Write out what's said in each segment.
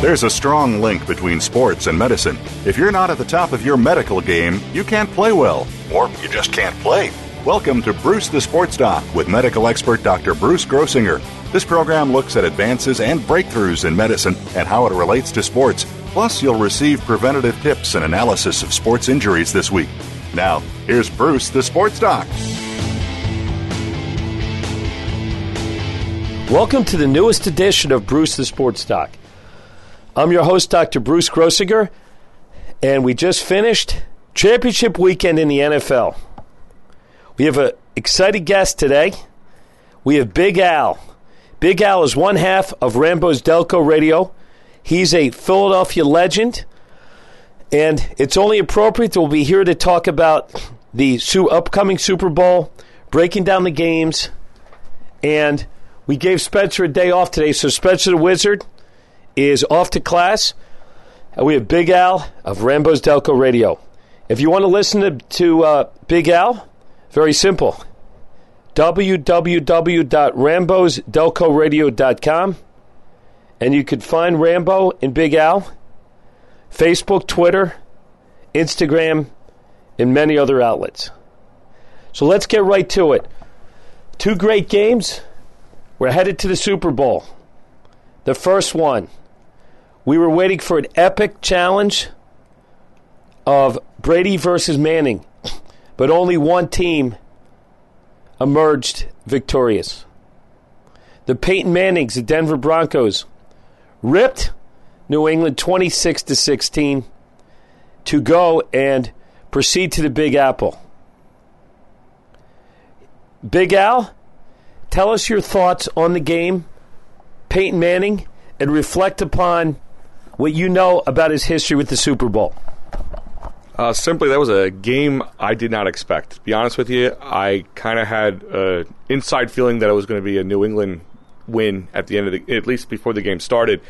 There's a strong link between sports and medicine. If you're not at the top of your medical game, you can't play well, or you just can't play. Welcome to Bruce the Sports Doc with medical expert Dr. Bruce Grossinger. This program looks at advances and breakthroughs in medicine and how it relates to sports. Plus, you'll receive preventative tips and analysis of sports injuries this week. Now, here's Bruce the Sports Doc. Welcome to the newest edition of Bruce the Sports Doc. I'm your host, Dr. Bruce Grossinger, and we just finished championship weekend in the NFL. We have an excited guest today. We have Big Al. Big Al is one half of Rambo's Delco Radio. He's a Philadelphia legend, and it's only appropriate that we'll be here to talk about the upcoming Super Bowl, breaking down the games, and we gave Spencer a day off today, so Spencer the Wizard – is off to class. We have Big Al of Rambo's Delco Radio. If you want to listen to, to uh, Big Al, very simple www.rambosdelcoradio.com. And you could find Rambo and Big Al, Facebook, Twitter, Instagram, and many other outlets. So let's get right to it. Two great games. We're headed to the Super Bowl. The first one we were waiting for an epic challenge of Brady versus Manning, but only one team emerged victorious. The Peyton Mannings, the Denver Broncos, ripped New England 26 to 16 to go and proceed to the Big Apple. Big Al, tell us your thoughts on the game, Peyton Manning, and reflect upon what you know about his history with the Super Bowl. Uh, simply, that was a game I did not expect. To be honest with you, I kind of had an inside feeling that it was going to be a New England win at the end of the, at least before the game started.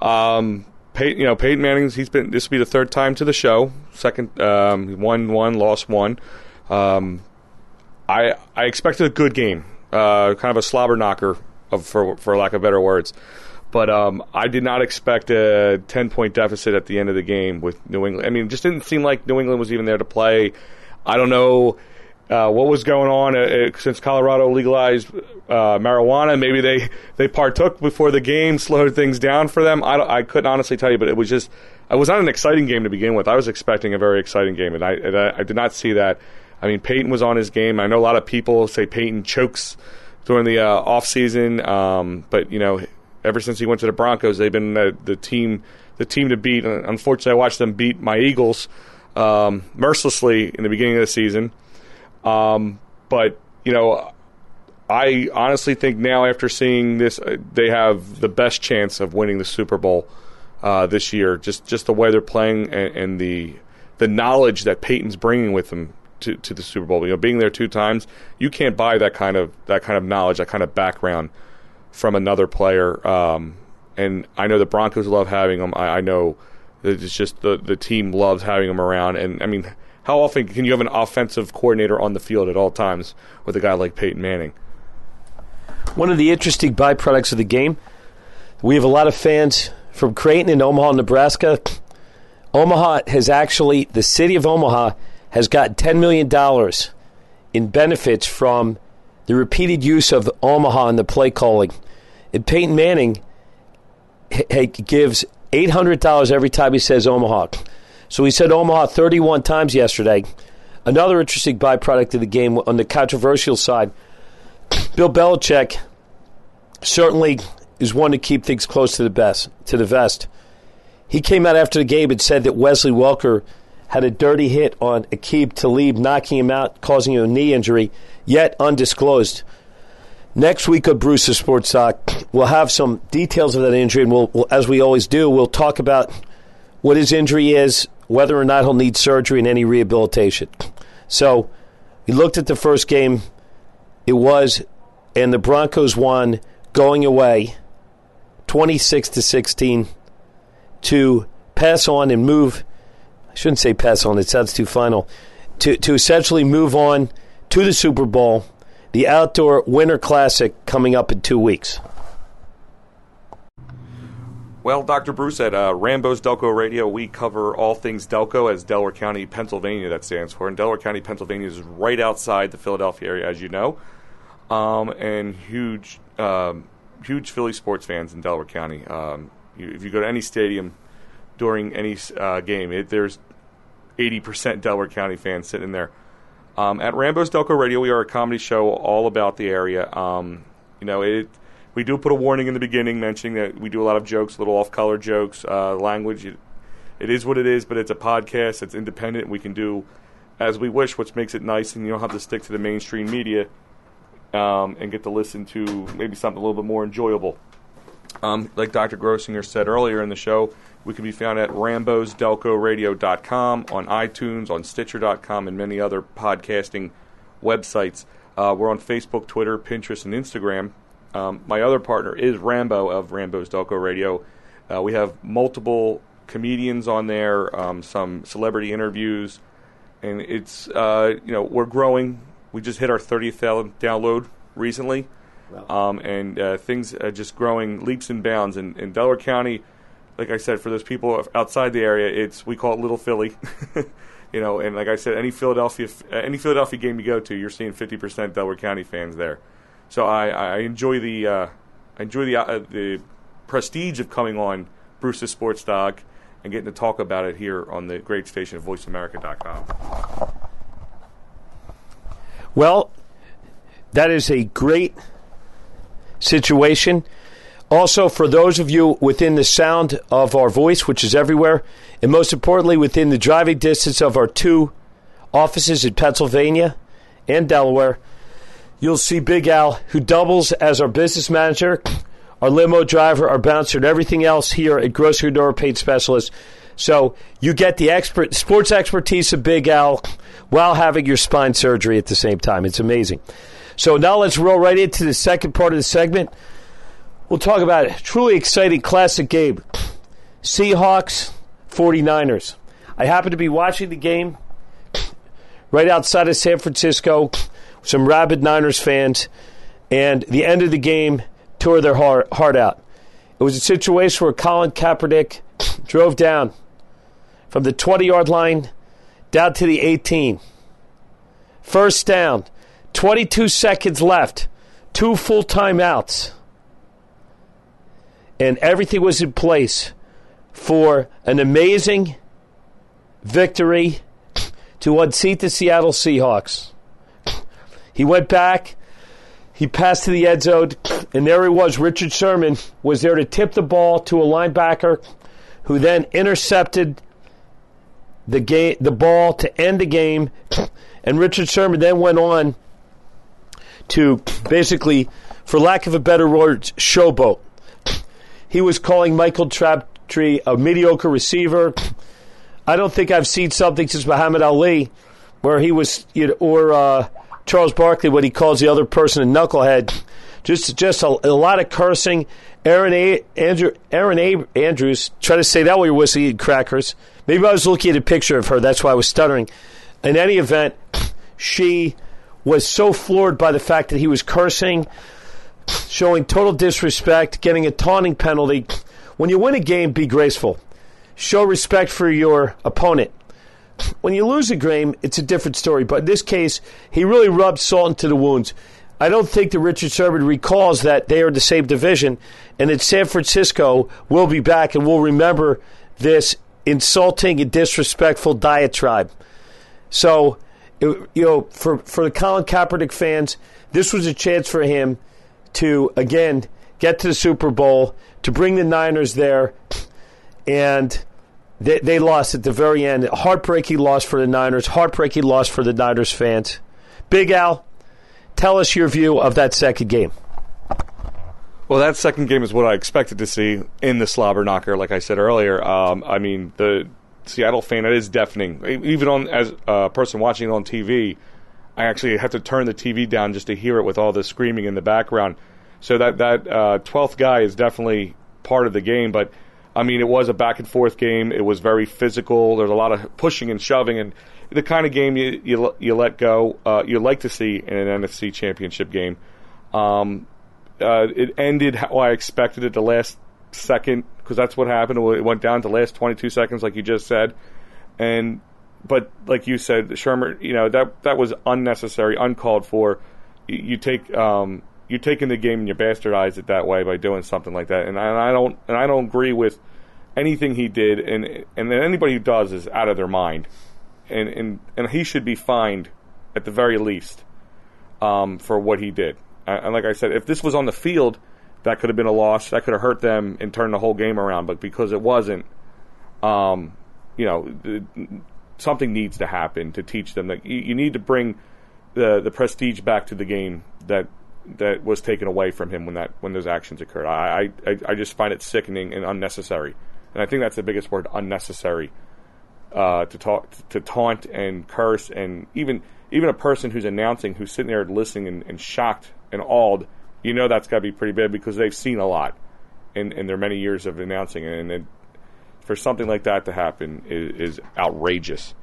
Um, Pey- you know, Peyton Manning's he's been this will be the third time to the show. Second, um, won one, lost one. Um, I I expected a good game, uh, kind of a slobber knocker, of, for for lack of better words. But um, I did not expect a 10 point deficit at the end of the game with New England. I mean, it just didn't seem like New England was even there to play. I don't know uh, what was going on uh, uh since Colorado legalized uh, marijuana. Maybe they, they partook before the game, slowed things down for them. I, I couldn't honestly tell you, but it was just, it was not an exciting game to begin with. I was expecting a very exciting game, and I, and I, I did not see that. I mean, Peyton was on his game. I know a lot of people say Peyton chokes during the uh, off season, um, but you know ever since he went to the Broncos, they've been the, the team the team to beat. Unfortunately, I watched them beat my Eagles um, mercilessly in the beginning of the season. Um, but you know, I honestly think now after seeing this, uh, they have the best chance of winning the Super Bowl uh, this year. Just just the way they're playing and, and, the the knowledge that Peyton's bringing with him to, to the Super Bowl. You know, being there two times, you can't buy that kind of that kind of knowledge, that kind of background from another player. Um, and I know the Broncos love having him. I, I know it's just the the team loves having him around. And I mean, how often can you have an offensive coordinator on the field at all times with a guy like Peyton Manning? One of the interesting byproducts of the game, we have a lot of fans from Creighton and Omaha, Nebraska. Omaha has actually, the city of Omaha has got $10 million in benefits from the repeated use of Omaha in the play calling. Peyton Manning h- gives $800 every time he says Omaha. So he said Omaha 31 times yesterday. Another interesting byproduct of the game on the controversial side, Bill Belichick certainly is one to keep things close to the best to the vest. He came out after the game and said that Wesley Welker had a dirty hit on Aqib Talib, knocking him out, causing him a knee injury, yet undisclosed. Next week of Bruce's Sports Talk, we'll have some details of that injury, and we'll, we'll, as we always do, we'll talk about what his injury is, whether or not he'll need surgery and any rehabilitation. So, we looked at the first game. It was, and the Broncos won going away, twenty-six to sixteen, to pass on and move. I shouldn't say pass on; it sounds too final. To to essentially move on to the Super Bowl the Outdoor Winter Classic coming up in two weeks. Well, Dr. Bruce, at uh, Rambo's Delco Radio, we cover all things Delco as Delaware County, Pennsylvania, that stands for. And Delaware County, Pennsylvania is right outside the Philadelphia area, as you know. Um, and huge, um, huge Philly sports fans in Delaware County. Um, you, if you go to any stadium during any uh, game, it, there's 80% Delaware County fans sitting there. Um, at Rambo's Delco Radio, we are a comedy show all about the area. Um, you know, it, we do put a warning in the beginning mentioning that we do a lot of jokes, little off-color jokes, uh, language. It, it is what it is, but it's a podcast. It's independent. We can do as we wish, which makes it nice, and you don't have to stick to the mainstream media um, and get to listen to maybe something a little bit more enjoyable. Um, like Dr. Grossinger said earlier in the show, we can be found at rambosdelcoradio.com, on iTunes, on Stitcher.com, and many other podcasting websites. Uh, we're on Facebook, Twitter, Pinterest, and Instagram. Um, my other partner is Rambo of Rambo's Delco Radio. Uh, we have multiple comedians on there, um, some celebrity interviews, and it's uh, you know we're growing. We just hit our 30th download recently, wow. um, and uh, things are just growing leaps and bounds. in, in Delaware County, like I said, for those people outside the area, it's we call it Little Philly. you know, and like I said, any Philadelphia any Philadelphia game you go to, you're seeing 50% Delaware County fans there. So I, I enjoy the uh, I enjoy the uh, the prestige of coming on Bruce's Sports Talk and getting to talk about it here on the great station of VoiceAmerica.com. Well, that is a great situation. Also, for those of you within the sound of our voice, which is everywhere, and most importantly, within the driving distance of our two offices in Pennsylvania and Delaware, you'll see Big Al, who doubles as our business manager, our limo driver, our bouncer, and everything else here at Grossinger Neuropain Specialist. So you get the expert sports expertise of Big Al while having your spine surgery at the same time. It's amazing. So now let's roll right into the second part of the segment. We'll talk about truly exciting classic game Seahawks 49ers. I happened to be watching the game right outside of San Francisco, some rabid Niners fans, and the end of the game tore their heart, heart out. It was a situation where Colin Kaepernick drove down from the 20 yard line down to the 18. First down, 22 seconds left, two full timeouts and everything was in place for an amazing victory to unseat the Seattle Seahawks. He went back, he passed to the end zone, and there he was. Richard Sherman was there to tip the ball to a linebacker who then intercepted the game, the ball to end the game. And Richard Sherman then went on to basically, for lack of a better word, showboat he was calling Michael Crabtree a mediocre receiver. I don't think I've seen something since Muhammad Ali where he was, you know, or uh, Charles Barkley, what he calls the other person a knucklehead. Just, just a, a lot of cursing. Erin a- Andrew, Erin a- Andrews, try to say that while you're whistling crackers. Maybe I was looking at a picture of her. That's why I was stuttering. In any event, she was so floored by the fact that he was cursing showing total disrespect, getting a taunting penalty. When you win a game, be graceful. Show respect for your opponent. When you lose a game, it's a different story. But in this case, he really rubbed salt into the wounds. I don't think that Richard Sherman recalls that they are the same division and that San Francisco will be back and will remember this insulting and disrespectful diatribe. So, you know, for, for the Colin Kaepernick fans, this was a chance for him to, again, get to the Super Bowl, to bring the Niners there. And they, they lost at the very end. Heartbreaking loss for the Niners. Heartbreaking loss for the Niners fans. Big Al, tell us your view of that second game. Well, that second game is what I expected to see in the slobber knocker, like I said earlier. Um, I mean, the Seattle fan, it is deafening. Even on as a person watching it on TV, I actually have to turn the TV down just to hear it with all the screaming in the background. So that that uh, twelfth guy is definitely part of the game. But I mean, it was a back and forth game. It was very physical. There's a lot of pushing and shoving, and the kind of game you you, you let go. Uh, you like to see in an NFC Championship game. Um, uh, it ended how I expected it the last second because that's what happened. It went down to last 22 seconds, like you just said, and but like you said, Sherman, you know that that was unnecessary, uncalled for. You, you take um, you're taking the game and you bastardize it that way by doing something like that, and I, and I don't and I don't agree with anything he did, and and anybody who does is out of their mind, and and and he should be fined at the very least um, for what he did. And like I said, if this was on the field, that could have been a loss. That could have hurt them and turned the whole game around. But because it wasn't, um, you know, something needs to happen to teach them that you, you need to bring the the prestige back to the game that that was taken away from him when that when those actions occurred. I I, I just find it sickening and unnecessary, and I think that's the biggest word, unnecessary. Uh, to talk to taunt and curse and even even a person who's announcing who's sitting there listening and, and shocked and awed, you know that's got to be pretty bad because they've seen a lot in, in their many years of announcing, and, and for something like that to happen is, is outrageous.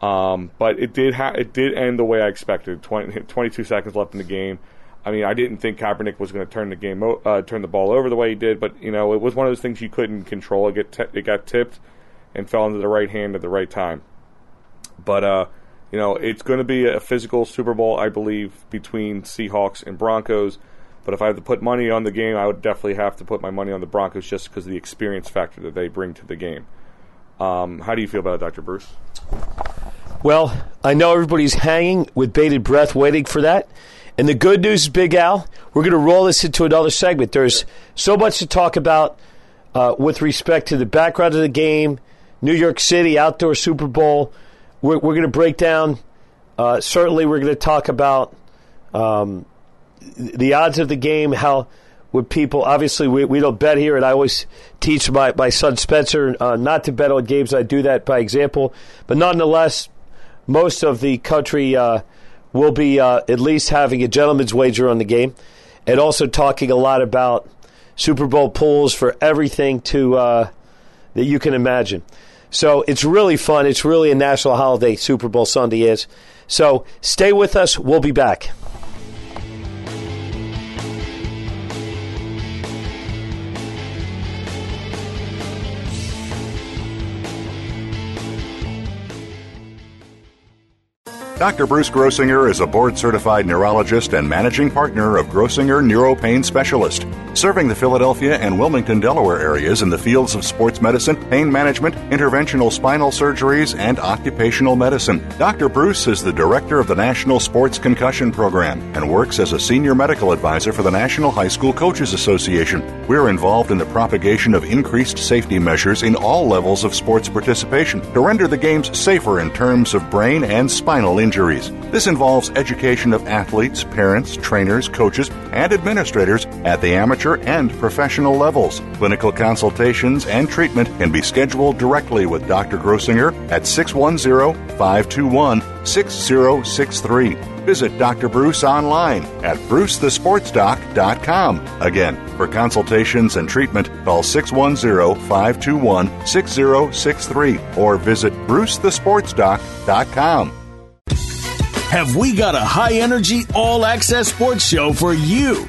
Um, but it did ha- it did end the way I expected. 20, 22 seconds left in the game. I mean, I didn't think Kaepernick was going to turn the game o- uh, turn the ball over the way he did, but you know, it was one of those things you couldn't control. It get t- it got tipped and fell into the right hand at the right time. But uh, you know, it's going to be a physical Super Bowl, I believe, between Seahawks and Broncos. But if I had to put money on the game, I would definitely have to put my money on the Broncos just because of the experience factor that they bring to the game. Um, how do you feel about it, Dr. Bruce? Well, I know everybody's hanging with bated breath waiting for that. And the good news, Big Al, we're going to roll this into another segment. There's so much to talk about uh, with respect to the background of the game, New York City outdoor Super Bowl we're, we're going to break down. Uh, certainly, we're going to talk about um, the odds of the game. How would people? Obviously, we, we don't bet here, and I always teach my, my son Spencer uh, not to bet on games. I do that by example, but nonetheless, most of the country uh, will be uh, at least having a gentleman's wager on the game, and also talking a lot about Super Bowl pools for everything to uh, that you can imagine. So it's really fun. It's really a national holiday, Super Bowl Sunday is. So stay with us. We'll be back. Dr. Bruce Grossinger is a board certified neurologist and managing partner of Grossinger Neuropain Specialist, serving the Philadelphia and Wilmington, Delaware areas in the fields of sports medicine, pain management, interventional spinal surgeries, and occupational medicine. Dr. Bruce is the director of the National Sports Concussion Program and works as a senior medical advisor for the National High School Coaches Association. We're involved in the propagation of increased safety measures in all levels of sports participation to render the games safer in terms of brain and spinal injury injuries. This involves education of athletes, parents, trainers, coaches, and administrators at the amateur and professional levels. Clinical consultations and treatment can be scheduled directly with Dr. Grossinger at 610 521 6063. Visit Dr. Bruce online at brucethesportsdoc.com. Again, for consultations and treatment, call 610 521 6063 or visit brucethesportsdoc.com. Have we got a high energy, all access sports show for you?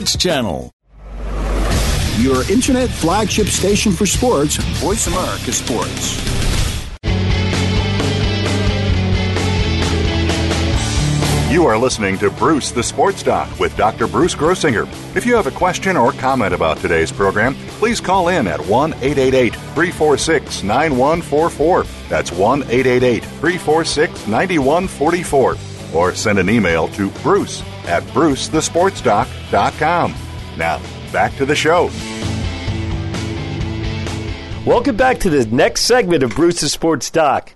Sports Channel. Your internet flagship station for sports, Voice America Sports. You are listening to Bruce the Sports Doc with Dr. Bruce Grossinger. If you have a question or comment about today's program, please call in at 1 888 346 9144. That's 1 888 346 9144. Or send an email to bruce at brucethesportsdoc.com now, back to the show. Welcome back to the next segment of Bruce's Sports Doc.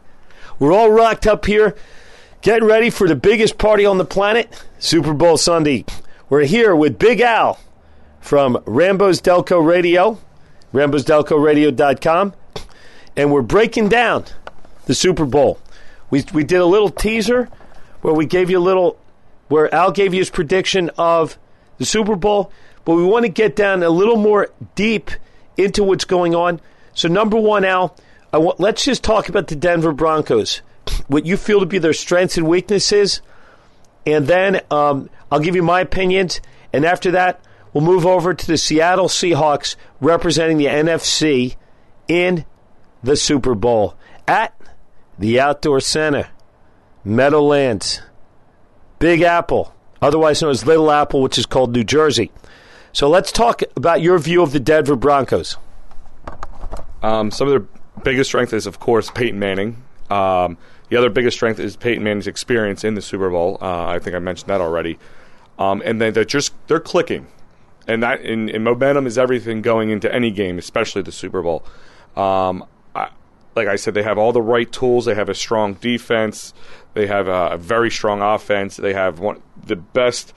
We're all rocked up here, getting ready for the biggest party on the planet, Super Bowl Sunday. We're here with Big Al from Rambo's Delco Radio, rambosdelcoradio.com, and we're breaking down the Super Bowl. We, we did a little teaser where we gave you a little, where Al gave you his prediction of the Super Bowl, but we want to get down a little more deep into what's going on. So, number one, Al, want, let's just talk about the Denver Broncos. What you feel to be their strengths and weaknesses, and then um, I'll give you my opinions. And after that, we'll move over to the Seattle Seahawks representing the NFC in the Super Bowl at the Outdoor Center, Meadowlands, Big Apple, otherwise known as Little Apple, which is called New Jersey. So let's talk about your view of the Denver Broncos. Um, some of their biggest strength is, of course, Peyton Manning. Um, the other biggest strength is Peyton Manning's experience in the Super Bowl. Uh, I think I mentioned that already. Um, and then they're just they're clicking, and that and, and, momentum is everything going into any game, especially the Super Bowl. Um, I, like I said, they have all the right tools. They have a strong defense. They have a, very strong offense. They have one the best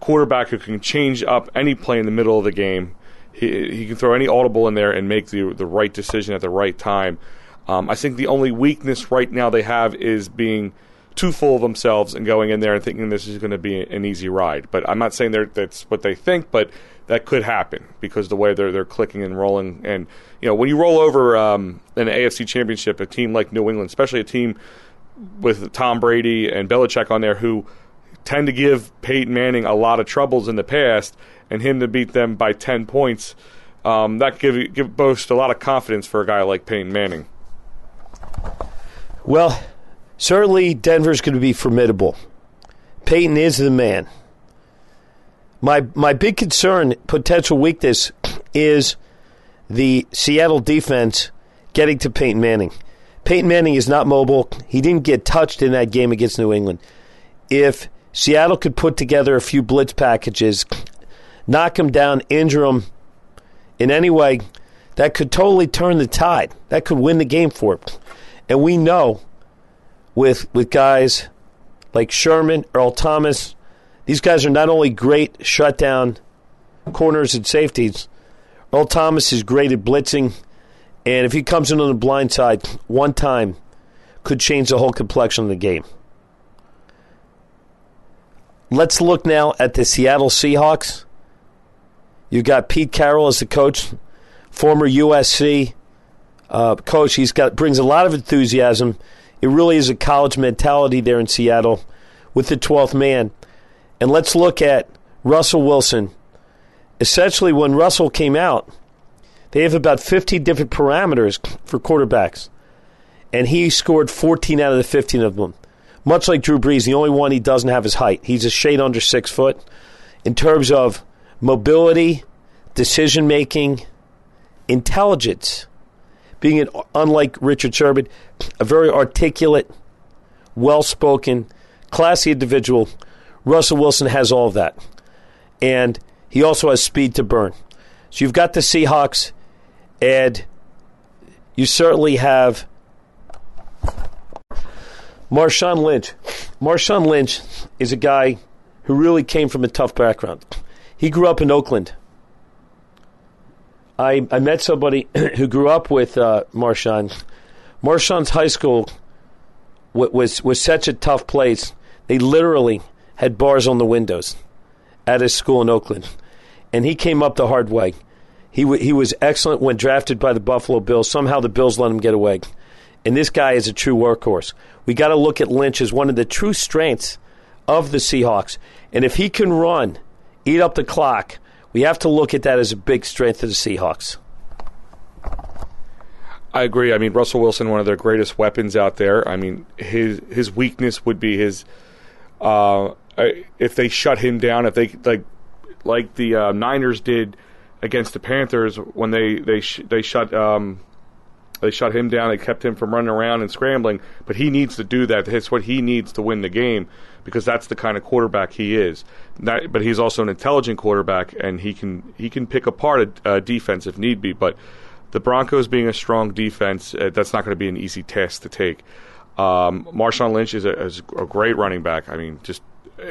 quarterback who can change up any play in the middle of the game. He, he can throw any audible in there and make the the right decision at the right time. Um, I think the only weakness right now they have is being too full of themselves and going in there and thinking this is going to be an easy ride. But I'm not saying that's what they think, but that could happen because the way they're they're clicking and rolling. And you know, when you roll over um, an AFC Championship, a team like New England, especially a team with Tom Brady and Belichick on there, who tend to give Peyton Manning a lot of troubles in the past, and him to beat them by ten points, um, that give give boast a lot of confidence for a guy like Peyton Manning. Well, certainly Denver's going to be formidable. Peyton is the man. My my big concern, potential weakness, is the Seattle defense getting to Peyton Manning. Peyton Manning is not mobile. He didn't get touched in that game against New England. If Seattle could put together a few blitz packages, knock him down, injure him in any way, that could totally turn the tide. That could win the game for him. And we know with with guys like Sherman, Earl Thomas, these guys are not only great shutdown corners and safeties. Earl Thomas is great at blitzing, and if he comes in on the blind side one time, could change the whole complexion of the game. Let's look now at the Seattle Seahawks. You've got Pete Carroll as the coach, former USC uh, coach. He's got brings a lot of enthusiasm. It really is a college mentality there in Seattle with the 12th man. And let's look at Russell Wilson. Essentially, when Russell came out, they have about 50 different parameters for quarterbacks. And he scored 14 out of the 15 of them. Much like Drew Brees, the only one he doesn't have is height. He's a shade under six foot. In terms of mobility, decision making, intelligence, being an, unlike Richard Sherman, a very articulate, well spoken, classy individual Russell Wilson has all of that. And he also has speed to burn. So you've got the Seahawks, and you certainly have Marshawn Lynch. Marshawn Lynch is a guy who really came from a tough background. He grew up in Oakland. I, I met somebody who grew up with uh, Marshawn. Marshawn's high school w- was was such a tough place. They literally had bars on the windows at his school in Oakland, and he came up the hard way. He w- he was excellent when drafted by the Buffalo Bills. Somehow the Bills let him get away, and this guy is a true workhorse. We got to look at Lynch as one of the true strengths of the Seahawks, and if he can run, eat up the clock, we have to look at that as a big strength of the Seahawks. I agree. I mean, Russell Wilson, one of their greatest weapons out there. I mean, his his weakness would be his uh, if they shut him down, if they like like the uh, Niners did against the Panthers when they they sh- they shut um, they shut him down. They kept him from running around and scrambling. But he needs to do that. It's what he needs to win the game because that's the kind of quarterback he is. That, but he's also an intelligent quarterback, and he can he can pick apart a, a defense if need be. But the Broncos being a strong defense, uh, that's not going to be an easy task to take. Um, Marshawn Lynch is a, is a, great running back. I mean, just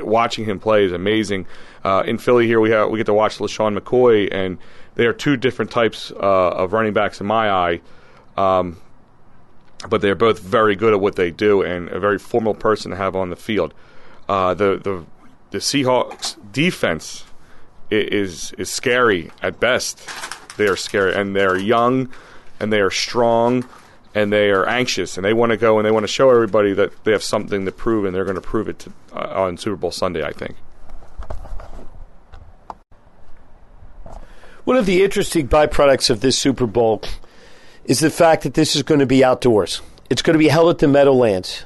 watching him play is amazing. Uh, in Philly here, we have, we get to watch LeSean McCoy, and they are two different types uh, of running backs in my eye. Um, but they're both very good at what they do and a very formal person to have on the field. Uh, the the the Seahawks defense is is scary at best. They are scary and they are young and they are strong and they are anxious and they want to go and they want to show everybody that they have something to prove and they're going to prove it to, uh, on Super Bowl Sunday. I think. One of the interesting byproducts of this Super Bowl is the fact that this is going to be outdoors. It's going to be held at the Meadowlands.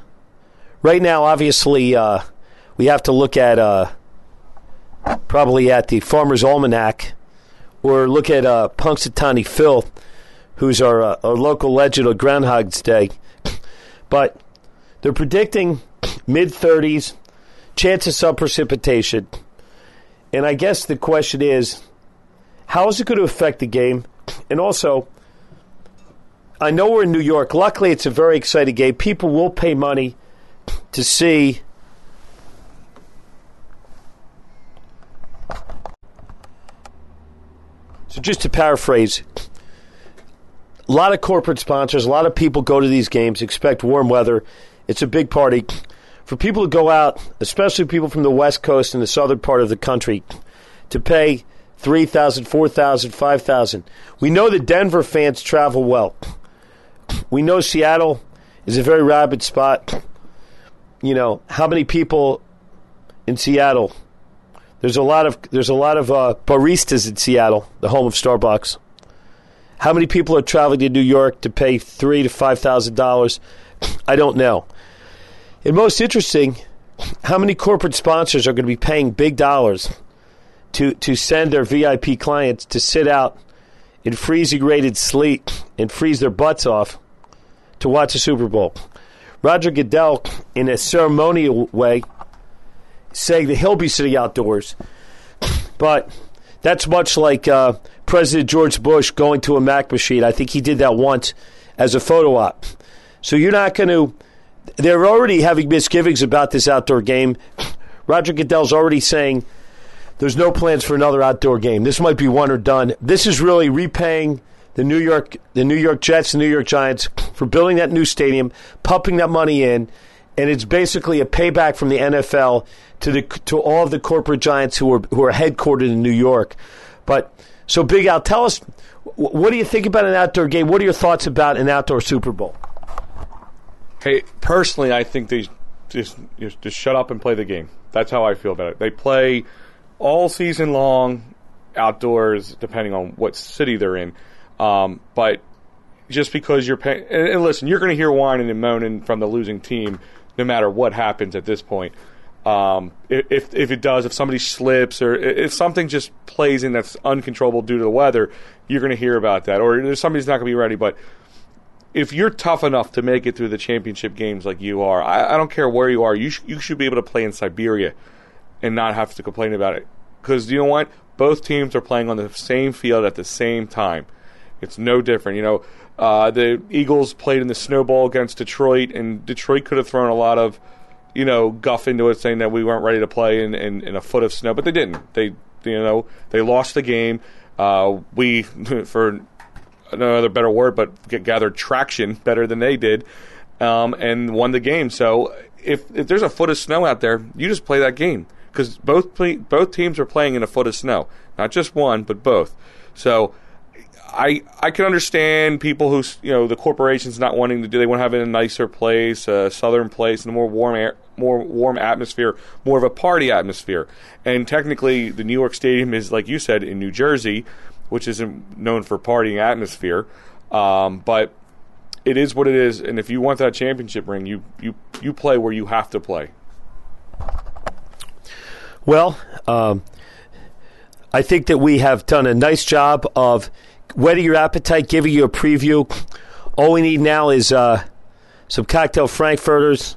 Right now, obviously, uh, we have to look at uh, probably at the Farmer's Almanac or look at uh, Punxsutawney Phil, who's our, uh, our local legend of Groundhog's Day. But they're predicting mid 30s, chance of some precipitation. And I guess the question is how is it going to affect the game? And also, I know we're in New York. Luckily, it's a very exciting game. People will pay money to see. So, just to paraphrase, a lot of corporate sponsors, a lot of people go to these games, expect warm weather. It's a big party. For people to go out, especially people from the West Coast and the southern part of the country, to pay 3000 4000 5000 We know that Denver fans travel well. We know Seattle is a very rabid spot. You know how many people in Seattle? There's a lot of there's a lot of uh, baristas in Seattle, the home of Starbucks. How many people are traveling to New York to pay three to five thousand dollars? I don't know. And most interesting, how many corporate sponsors are going to be paying big dollars to to send their VIP clients to sit out in freezing rated sleet and freeze their butts off to watch the Super Bowl. Roger Goodell, in a ceremonial way, saying that he'll be sitting outdoors. But that's much like uh, President George Bush going to a Mac machine. I think he did that once as a photo op. So you're not going to. They're already having misgivings about this outdoor game. Roger Goodell's already saying there's no plans for another outdoor game. This might be one or done. This is really repaying the New York the New York Jets, the New York Giants for building that new stadium, pumping that money in, and it's basically a payback from the NFL to the to all of the corporate giants who are who are headquartered in New York. But so Big Al, tell us what do you think about an outdoor game? What are your thoughts about an outdoor Super Bowl? Hey, personally, I think they just just shut up and play the game. That's how I feel about it. They play all season long outdoors, depending on what city they're in. Um, but just because you're paying, and, and, listen, you're going to hear whining and moaning from the losing team no matter what happens at this point. Um, if if it does, if somebody slips or if something just plays in that's uncontrollable due to the weather, you're going to hear about that. Or there's somebody's not going to be ready. But if you're tough enough to make it through the championship games like you are, I, I don't care where you are. You sh- you should be able to play in Siberia and not have to complain about it. Because you know what? Both teams are playing on the same field at the same time. It's no different. You know, uh, the Eagles played in the snowball against Detroit, and Detroit could have thrown a lot of, you know, guff into it, saying that we weren't ready to play in, in, in a foot of snow, but they didn't. They, you know, they lost the game. Uh, we, for no other better word, but get, gathered traction better than they did, um, and won the game. So if, if there's a foot of snow out there, you just play that game because both both teams are playing in a foot of snow, not just one, but both. So I I can understand people who you know the corporations not wanting to do. They want to have it in a nicer place, a southern place, in a more warm air, more warm atmosphere, more of a party atmosphere. And technically, the New York Stadium is like you said in New Jersey, which isn't known for partying atmosphere. Um, but it is what it is, and if you want that championship ring, you you you play where you have to play. Well, um, I think that we have done a nice job of whetting your appetite, giving you a preview. All we need now is uh, some cocktail frankfurters,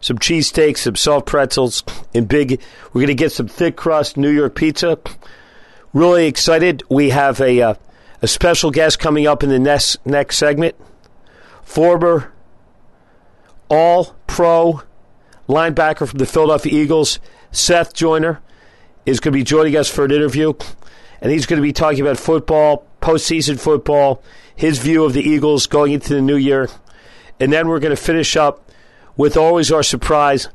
some cheesesteaks, some soft pretzels, and big. We're going to get some thick crust New York pizza. Really excited. We have a uh, a special guest coming up in the next next segment. Former All Pro linebacker from the Philadelphia Eagles, Seth Joyner, is going to be joining us for an interview, and he's going to be talking about football, postseason football, his view of the Eagles going into the new year, and then we're going to finish up with always our surprise,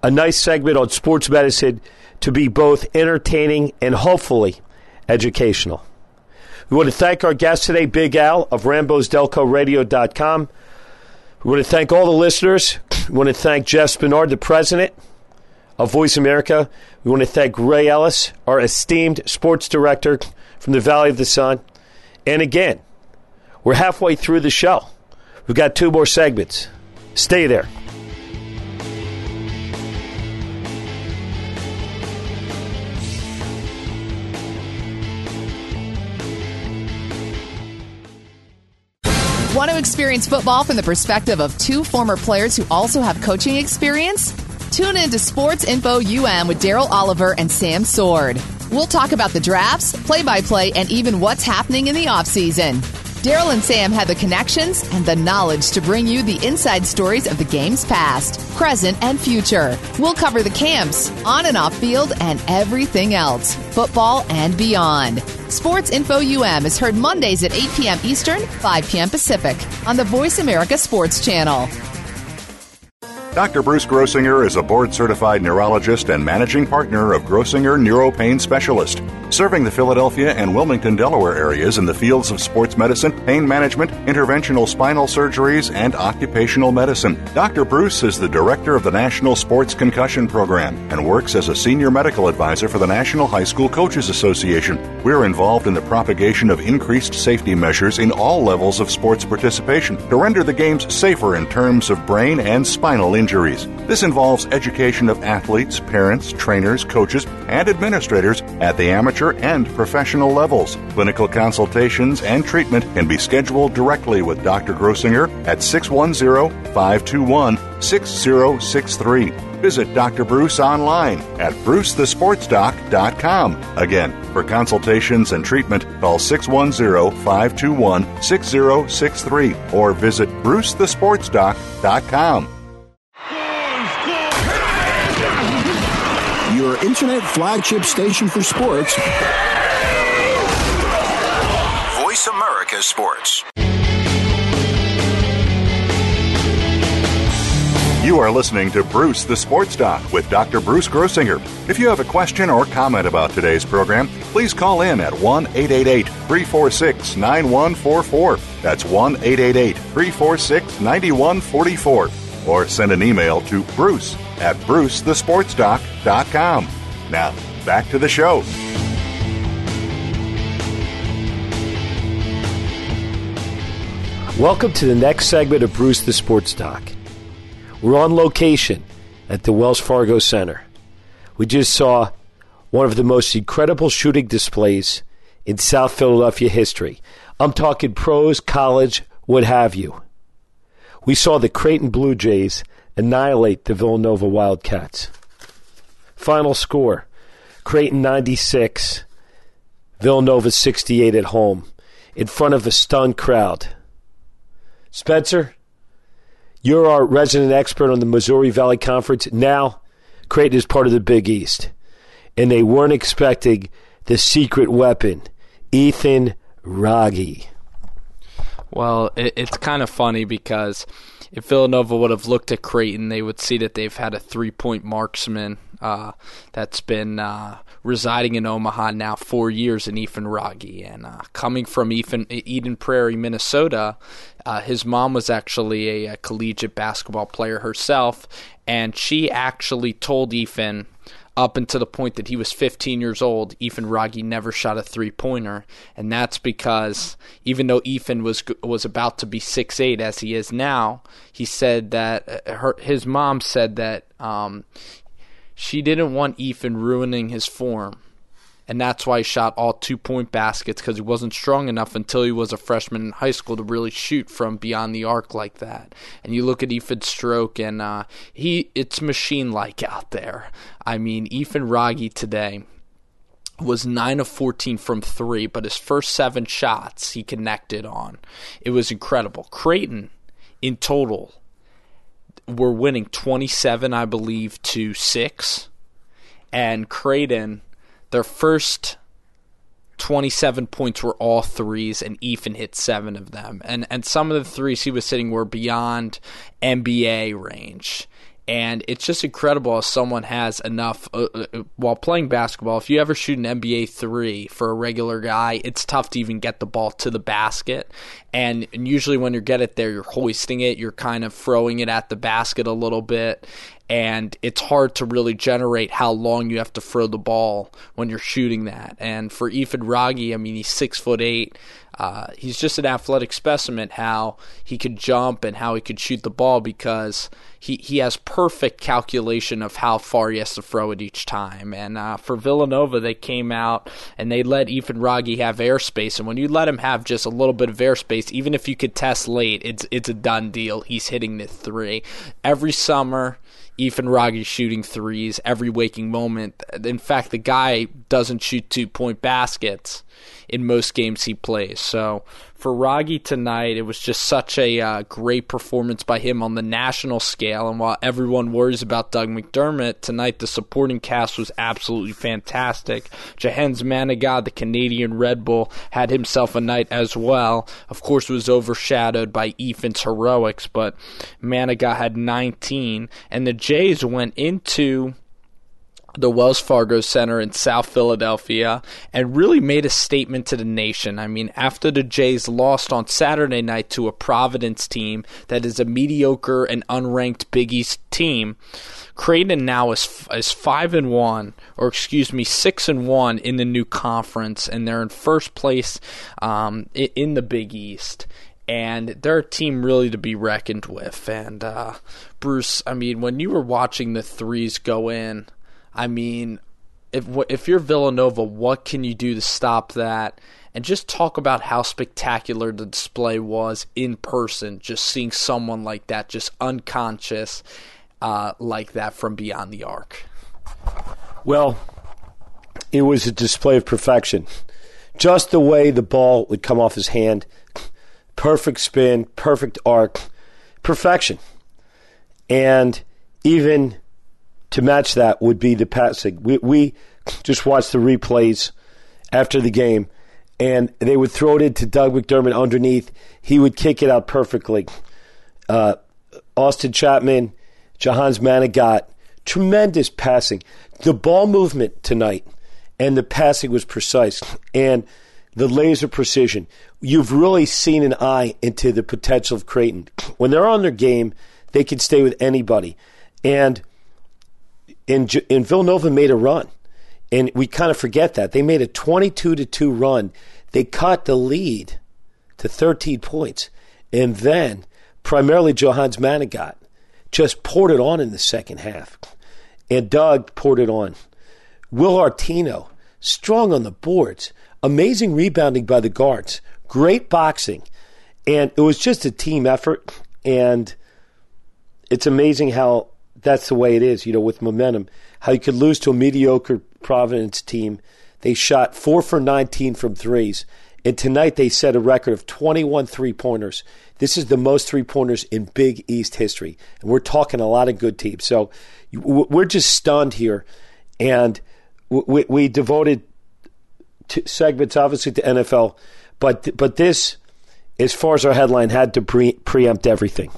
a nice segment on sports medicine to be both entertaining and hopefully educational. We want to thank our guest today, Big Al of RambosDelcoRadio.com. We want to thank all the listeners. We want to thank Jeff Spenard, the president of Voice America. We want to thank Ray Ellis, our esteemed sports director from the Valley of the Sun. And again, we're halfway through the show. We've got two more segments. Stay there. Want to experience football from the perspective of two former players who also have coaching experience? Tune in to Sports Info UM with Daryl Oliver and Sam Sword. We'll talk about the drafts, play by play, and even what's happening in the offseason. Daryl and Sam have the connections and the knowledge to bring you the inside stories of the game's past, present, and future. We'll cover the camps, on and off field, and everything else, football and beyond. Sports Info UM is heard Mondays at 8 p.m. Eastern, 5 p.m. Pacific on the Voice America Sports Channel. Dr. Bruce Grossinger is a board certified neurologist and managing partner of Grossinger Neuropain Specialist, serving the Philadelphia and Wilmington, Delaware areas in the fields of sports medicine, pain management, interventional spinal surgeries, and occupational medicine. Dr. Bruce is the director of the National Sports Concussion Program and works as a senior medical advisor for the National High School Coaches Association. We're involved in the propagation of increased safety measures in all levels of sports participation to render the games safer in terms of brain and spinal injuries. This involves education of athletes, parents, trainers, coaches, and administrators at the amateur and professional levels. Clinical consultations and treatment can be scheduled directly with Dr. Grossinger at 610 521 6063. Visit Dr. Bruce online at brucethesportsdoc.com. Again, for consultations and treatment, call 610 521 6063 or visit brucethesportsdoc.com. internet flagship station for sports. Voice America Sports. You are listening to Bruce the Sports Doc with Dr. Bruce Grossinger. If you have a question or comment about today's program, please call in at 1 888 346 9144. That's 1 888 346 9144. Or send an email to bruce at brucethesportsdoc.com. Now, back to the show. Welcome to the next segment of Bruce the Sports Doc. We're on location at the Wells Fargo Center. We just saw one of the most incredible shooting displays in South Philadelphia history. I'm talking pros, college, what have you. We saw the Creighton Blue Jays annihilate the Villanova Wildcats. Final score Creighton 96, Villanova 68 at home, in front of a stunned crowd. Spencer, you're our resident expert on the Missouri Valley Conference. Now, Creighton is part of the Big East, and they weren't expecting the secret weapon, Ethan Wragge. Well, it, it's kind of funny because if Villanova would have looked at Creighton, they would see that they've had a three point marksman uh, that's been uh, residing in Omaha now four years in Ethan Wragge. And uh, coming from Ethan, Eden Prairie, Minnesota, uh, his mom was actually a, a collegiate basketball player herself, and she actually told Ethan up until the point that he was 15 years old, Ethan Wragge never shot a three pointer, and that's because even though Ethan was was about to be six eight as he is now, he said that uh, her his mom said that um, she didn't want Ethan ruining his form. And that's why he shot all two point baskets because he wasn't strong enough until he was a freshman in high school to really shoot from beyond the arc like that. And you look at Ethan's stroke, and uh, he it's machine like out there. I mean, Ethan Wragge today was 9 of 14 from 3, but his first 7 shots he connected on. It was incredible. Creighton in total were winning 27, I believe, to 6. And Creighton, their first 27 points were all threes, and Ethan hit seven of them. And and some of the threes he was hitting were beyond NBA range and it's just incredible if someone has enough uh, uh, while playing basketball. If you ever shoot an NBA three for a regular guy, it's tough to even get the ball to the basket. And, and usually when you get it there, you're hoisting it, you're kind of throwing it at the basket a little bit, and it's hard to really generate how long you have to throw the ball when you're shooting that. And for Ethan Wragge, I mean, he's six foot eight. Uh, he's just an athletic specimen. How he could jump and how he could shoot the ball because he he has perfect calculation of how far he has to throw it each time. And uh, for Villanova, they came out and they let Ethan Wragge have airspace. And when you let him have just a little bit of airspace, even if you could test late, it's it's a done deal. He's hitting the three every summer. Ethan Wragge shooting threes every waking moment. In fact, the guy doesn't shoot two point baskets in most games he plays. So for Wragge tonight, it was just such a uh, great performance by him on the national scale. And while everyone worries about Doug McDermott, tonight the supporting cast was absolutely fantastic. Jahenns Manigat, the Canadian Red Bull, had himself a night as well. Of course, was overshadowed by Ethan's heroics, but Manigat had 19, and the Jays went into the Wells Fargo Center in South Philadelphia and really made a statement to the nation. I mean, after the Jays lost on Saturday night to a Providence team that is a mediocre and unranked Big East team, Creighton now is is five and one, or excuse me, six and one in the new conference, and they're in first place um, in the Big East and they're a team really to be reckoned with. And uh, Bruce, I mean, when you were watching the threes go in, I mean, if if you're Villanova, what can you do to stop that? And just talk about how spectacular the display was in person. Just seeing someone like that, just unconscious, uh, like that from beyond the arc. Well, it was a display of perfection. Just the way the ball would come off his hand, perfect spin, perfect arc, perfection. And even to match that would be the passing. We, we just watched the replays after the game, and they would throw it into Doug McDermott underneath. He would kick it out perfectly. Uh, Austin Chatman, Jahenns Manigat, tremendous passing. The ball movement tonight and the passing was precise and the laser precision. You've really seen an eye into the potential of Creighton. When they're on their game, they can stay with anybody. And and, and Villanova made a run. And we kind of forget that. They made a 22 to 2 run. They cut the lead to 13 points. And then, primarily Jahenns Manigat just poured it on in the second half. And Doug poured it on. Will Artino, strong on the boards, amazing rebounding by the guards, great boxing. And it was just a team effort. And it's amazing how that's the way it is, you know, with momentum. How you could lose to a mediocre Providence team. They shot four for 19 from threes. And tonight they set a record of 21 three pointers. This is the most three pointers in Big East history. And we're talking a lot of good teams. So we're just stunned here. And we, we devoted segments, obviously, to NFL. But, but this, as far as our headline, had to pre- preempt everything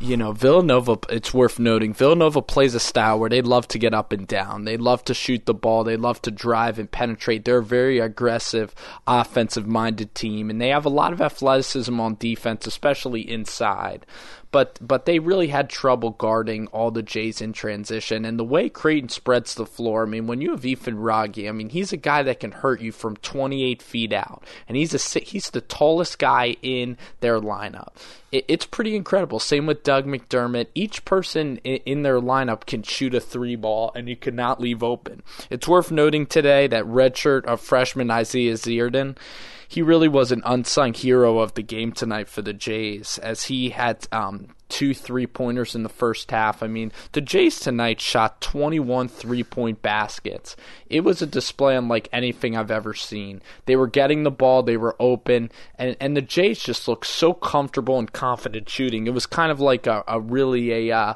you know, Villanova, it's worth noting, Villanova plays a style where they love to get up and down. They love to shoot the ball. They love to drive and penetrate. They're a very aggressive, offensive minded team, and they have a lot of athleticism on defense, especially inside. But but they really had trouble guarding all the Jays in transition. And the way Creighton spreads the floor, I mean, when you have Ethan Wragge, I mean, he's a guy that can hurt you from 28 feet out, and he's a he's the tallest guy in their lineup. It, it's pretty incredible. Same with Doug McDermott. Each person in, in their lineup can shoot a three ball, and you cannot leave open. It's worth noting today that redshirt of freshman Isaiah Zierden he really was an unsung hero of the game tonight for the Jays, as he had um, two three pointers in the first half. I mean, the Jays tonight shot 21 three point baskets. It was a display unlike anything I've ever seen. They were getting the ball, they were open, and, and the Jays just looked so comfortable and confident shooting. It was kind of like a, a really a. Uh,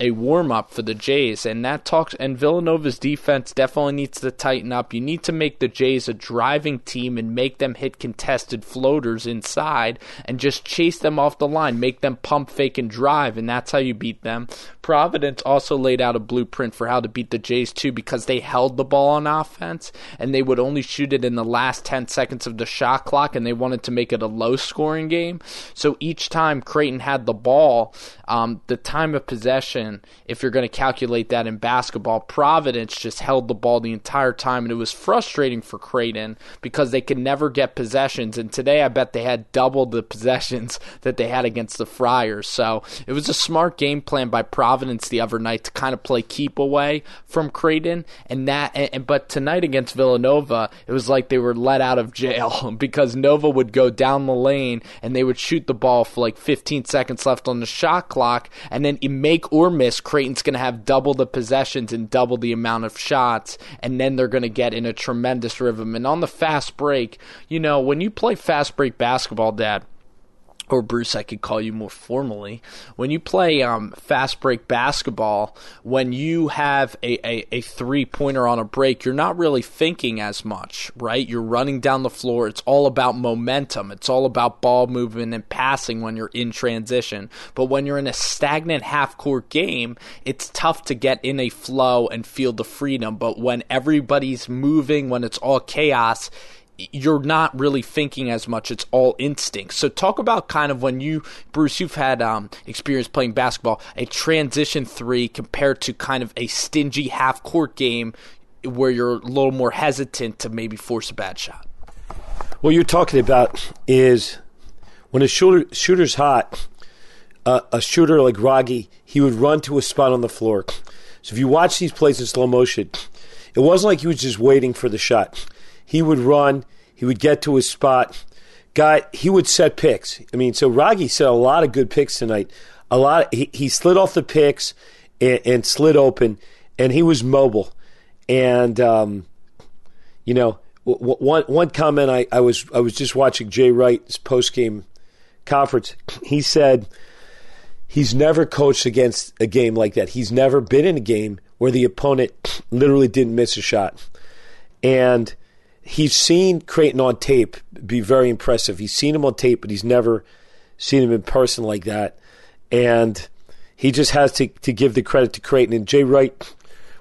a warm up for the Jays, and that talks. And Villanova's defense definitely needs to tighten up. You need to make the Jays a driving team and make them hit contested floaters inside, and just chase them off the line, make them pump fake and drive, and that's how you beat them. Providence also laid out a blueprint for how to beat the Jays too, because they held the ball on offense and they would only shoot it in the last ten seconds of the shot clock, and they wanted to make it a low scoring game. So each time Creighton had the ball, um, the time of possession if you're going to calculate that in basketball. Providence just held the ball the entire time, and it was frustrating for Creighton because they could never get possessions. And today, I bet they had double the possessions that they had against the Friars. So it was a smart game plan by Providence the other night to kind of play keep away from Creighton. And that, and, but tonight against Villanova, it was like they were let out of jail because Nova would go down the lane and they would shoot the ball for like 15 seconds left on the shot clock, and then make or miss, Creighton's going to have double the possessions and double the amount of shots, and then they're going to get in a tremendous rhythm. And on the fast break, you know, when you play fast break basketball, Dad, or Bruce, I could call you more formally. When you play um, fast break basketball, when you have a, a, a three pointer on a break, you're not really thinking as much, right? You're running down the floor. It's all about momentum. It's all about ball movement and passing when you're in transition. But when you're in a stagnant half court game, it's tough to get in a flow and feel the freedom. But when everybody's moving, when it's all chaos, you're not really thinking as much. It's all instinct. So talk about kind of when you, Bruce, you've had um, experience playing basketball, a transition three compared to kind of a stingy half court game where you're a little more hesitant to maybe force a bad shot. What you're talking about is when a shooter shooter's hot, uh, a shooter like Wragge, he would run to a spot on the floor. So if you watch these plays in slow motion, it wasn't like he was just waiting for the shot he would run, he would get to his spot. Guy, he would set picks. I mean, so Wragge set a lot of good picks tonight. A lot. Of, he, he slid off the picks and, and, slid open, and he was mobile. And um, you know, w- one one comment I, I was I was just watching Jay Wright's post game conference. He said he's never coached against a game like that. He's never been in a game where the opponent literally didn't miss a shot. And he's seen Creighton on tape be very impressive. He's seen him on tape, but he's never seen him in person like that. And he just has to, to give the credit to Creighton. And Jay Wright,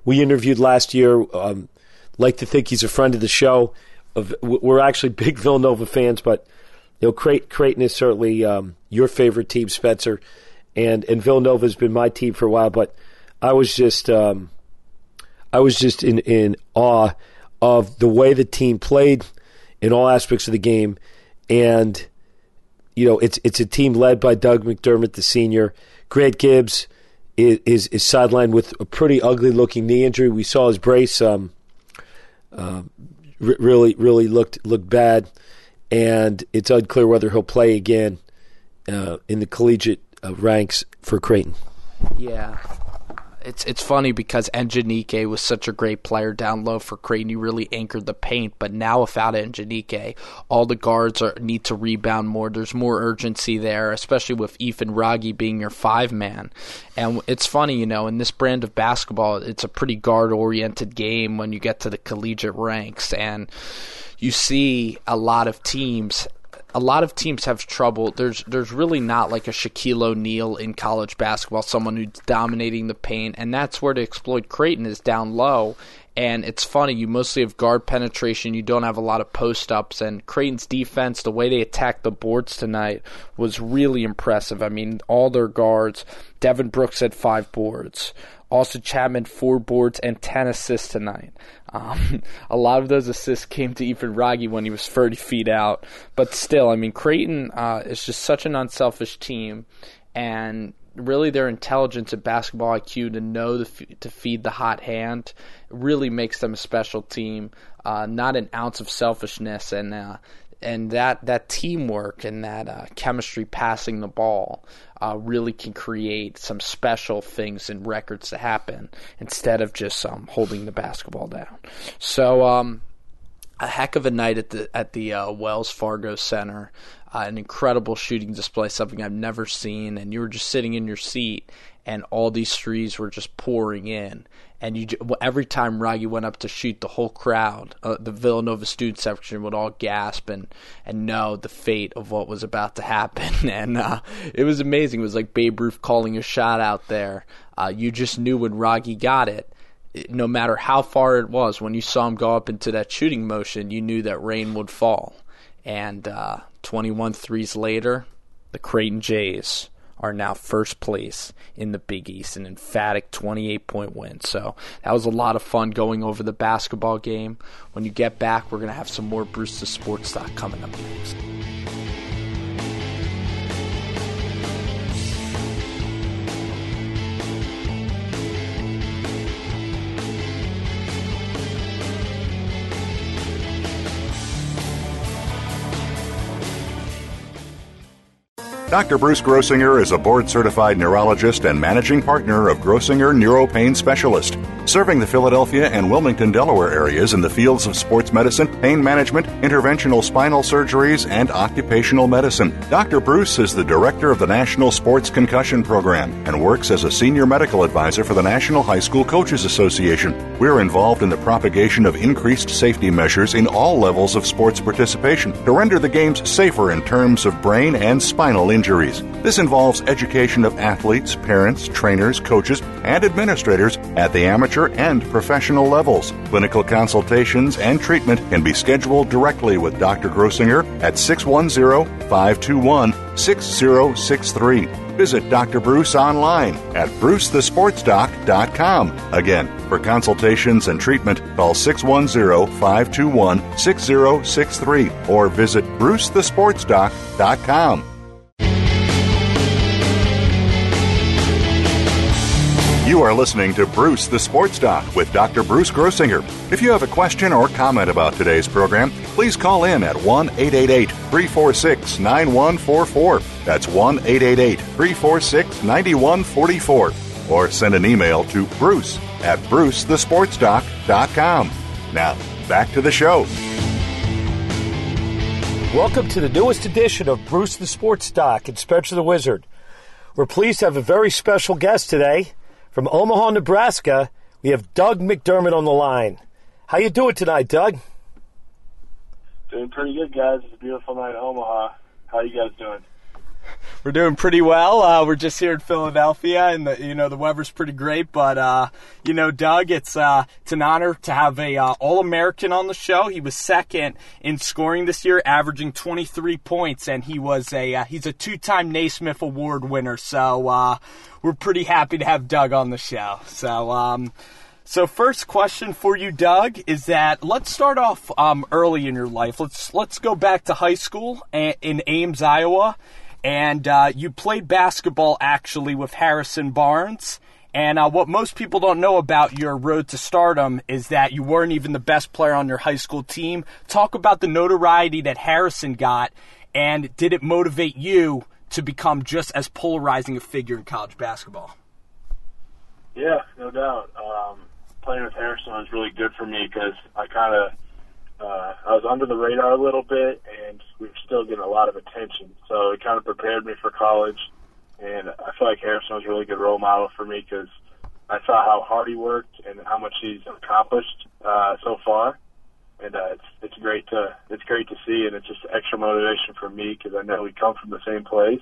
we interviewed last year, um, like to think he's a friend of the show. We're actually big Villanova fans, but you know, Creighton is certainly um, your favorite team, Spencer, and and Villanova has been my team for a while. But I was just um, I was just in in awe of the way the team played in all aspects of the game, and you know it's it's a team led by Doug McDermott, the senior. Grant Gibbs is is, is sidelined with a pretty ugly looking knee injury. We saw his brace um, uh, really really looked looked bad, and it's unclear whether he'll play again uh, in the collegiate uh, ranks for Creighton. Yeah, it's it's funny because Echenique was such a great player down low for Creighton. He really anchored the paint, but now without Echenique, all the guards are, need to rebound more. There's more urgency there, especially with Ethan Wragge being your five man. And it's funny, you know, in this brand of basketball, it's a pretty guard oriented game when you get to the collegiate ranks and you see a lot of teams a lot of teams have trouble. There's there's really not like a Shaquille O'Neal in college basketball, someone who's dominating the paint, and that's where to exploit Creighton is down low And it's funny, you mostly have guard penetration. You don't have a lot of post ups. And Creighton's defense, the way they attacked the boards tonight, was really impressive. I mean, all their guards. Devin Brooks had five boards. Austin Chatman, four boards and 10 assists tonight. Um, a lot of those assists came to Ethan Wragge when he was 30 feet out. But still, I mean, Creighton uh, is just such an unselfish team. And really their intelligence and basketball IQ to know the, to feed the hot hand really makes them a special team. Uh, not an ounce of selfishness and uh, and that that teamwork and that uh, chemistry passing the ball uh, really can create some special things and records to happen instead of just um, holding the basketball down. So um, a heck of a night at the at the uh, Wells Fargo Center uh, an incredible shooting display, something I've never seen. And you were just sitting in your seat, and all these threes were just pouring in. And you every time Wragge went up to shoot, the whole crowd, uh, the Villanova student section, would all gasp and and know the fate of what was about to happen. and uh, it was amazing. It was like Babe Ruth calling a shot out there. Uh, you just knew when Wragge got it no matter how far it was, when you saw him go up into that shooting motion, you knew that rain would fall. And uh, 21 threes later, the Creighton Jays are now first place in the Big East, an emphatic 28 point win. So that was a lot of fun going over the basketball game. When you get back, we're going to have some more the Sports Talk coming up next. Dr. Bruce Grossinger is a board certified neurologist and managing partner of Grossinger Neuropain Specialist, serving the Philadelphia and Wilmington, Delaware areas in the fields of sports medicine, pain management, interventional spinal surgeries, and occupational medicine. Dr. Bruce is the director of the National Sports Concussion Program and works as a senior medical advisor for the National High School Coaches Association. We're involved in the propagation of increased safety measures in all levels of sports participation to render the games safer in terms of brain and spinal injuries. This involves education of athletes, parents, trainers, coaches, and administrators at the amateur and professional levels. Clinical consultations and treatment can be scheduled directly with Dr. Grossinger at 610 521 6063. Visit Dr. Bruce online at brucethesportsdoc.com. Again, for consultations and treatment, call 610 521 6063 or visit brucethesportsdoc.com. You are listening to Bruce the Sports Doc with Dr. Bruce Grossinger. If you have a question or comment about today's program, please call in at 1 888 346 9144. That's 1 888 346 9144. Or send an email to bruce at brucethesportsdoc.com. Now, back to the show. Welcome to the newest edition of Bruce the Sports Doc and Spencer the Wizard. We're pleased to have a very special guest today. From Omaha, Nebraska, we have Doug McDermott on the line. How you doing tonight, Doug? Doing pretty good, guys. It's a beautiful night in Omaha. How you guys doing? We're doing pretty well. Uh, we're just here in Philadelphia, and the, you know the weather's pretty great. But uh, you know, Doug, it's uh, it's an honor to have a uh, All American on the show. He was second in scoring this year, averaging 23 points, and he was a uh, he's a two-time Naismith Award winner. So uh, we're pretty happy to have Doug on the show. So. Um, so first question for you, Doug, is that let's start off um, early in your life. Let's let's go back to high school in Ames, Iowa, and uh, you played basketball actually with Harrison Barnes. And uh, what most people don't know about your road to stardom is that you weren't even the best player on your high school team. Talk about the notoriety that Harrison got, and did it motivate you to become just as polarizing a figure in college basketball? Yeah, no doubt. Um, playing with Harrison was really good for me because I kind of uh, I was under the radar a little bit, and we were still getting a lot of attention. So it kind of prepared me for college, and I feel like Harrison was a really good role model for me because I saw how hard he worked and how much he's accomplished uh, so far. And uh, it's it's great to it's great to see, and it's just extra motivation for me because I know we come from the same place,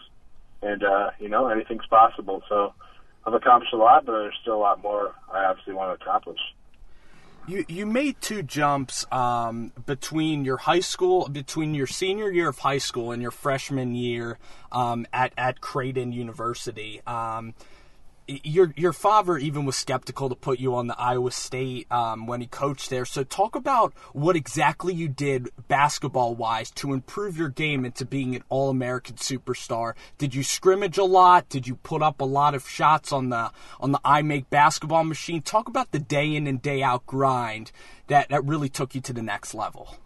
and uh, you know anything's possible. So I've accomplished a lot, but there's still a lot more I obviously want to accomplish. You you made two jumps um, between your high school, between your senior year of high school and your freshman year um, at at Creighton University. Um, your your father even was skeptical to put you on the Iowa State um, when he coached there. So talk about what exactly you did basketball wise to improve your game into being an All American superstar. Did you scrimmage a lot? Did you put up a lot of shots on the on the I Make basketball machine? Talk about the day in and day out grind that that really took you to the next level.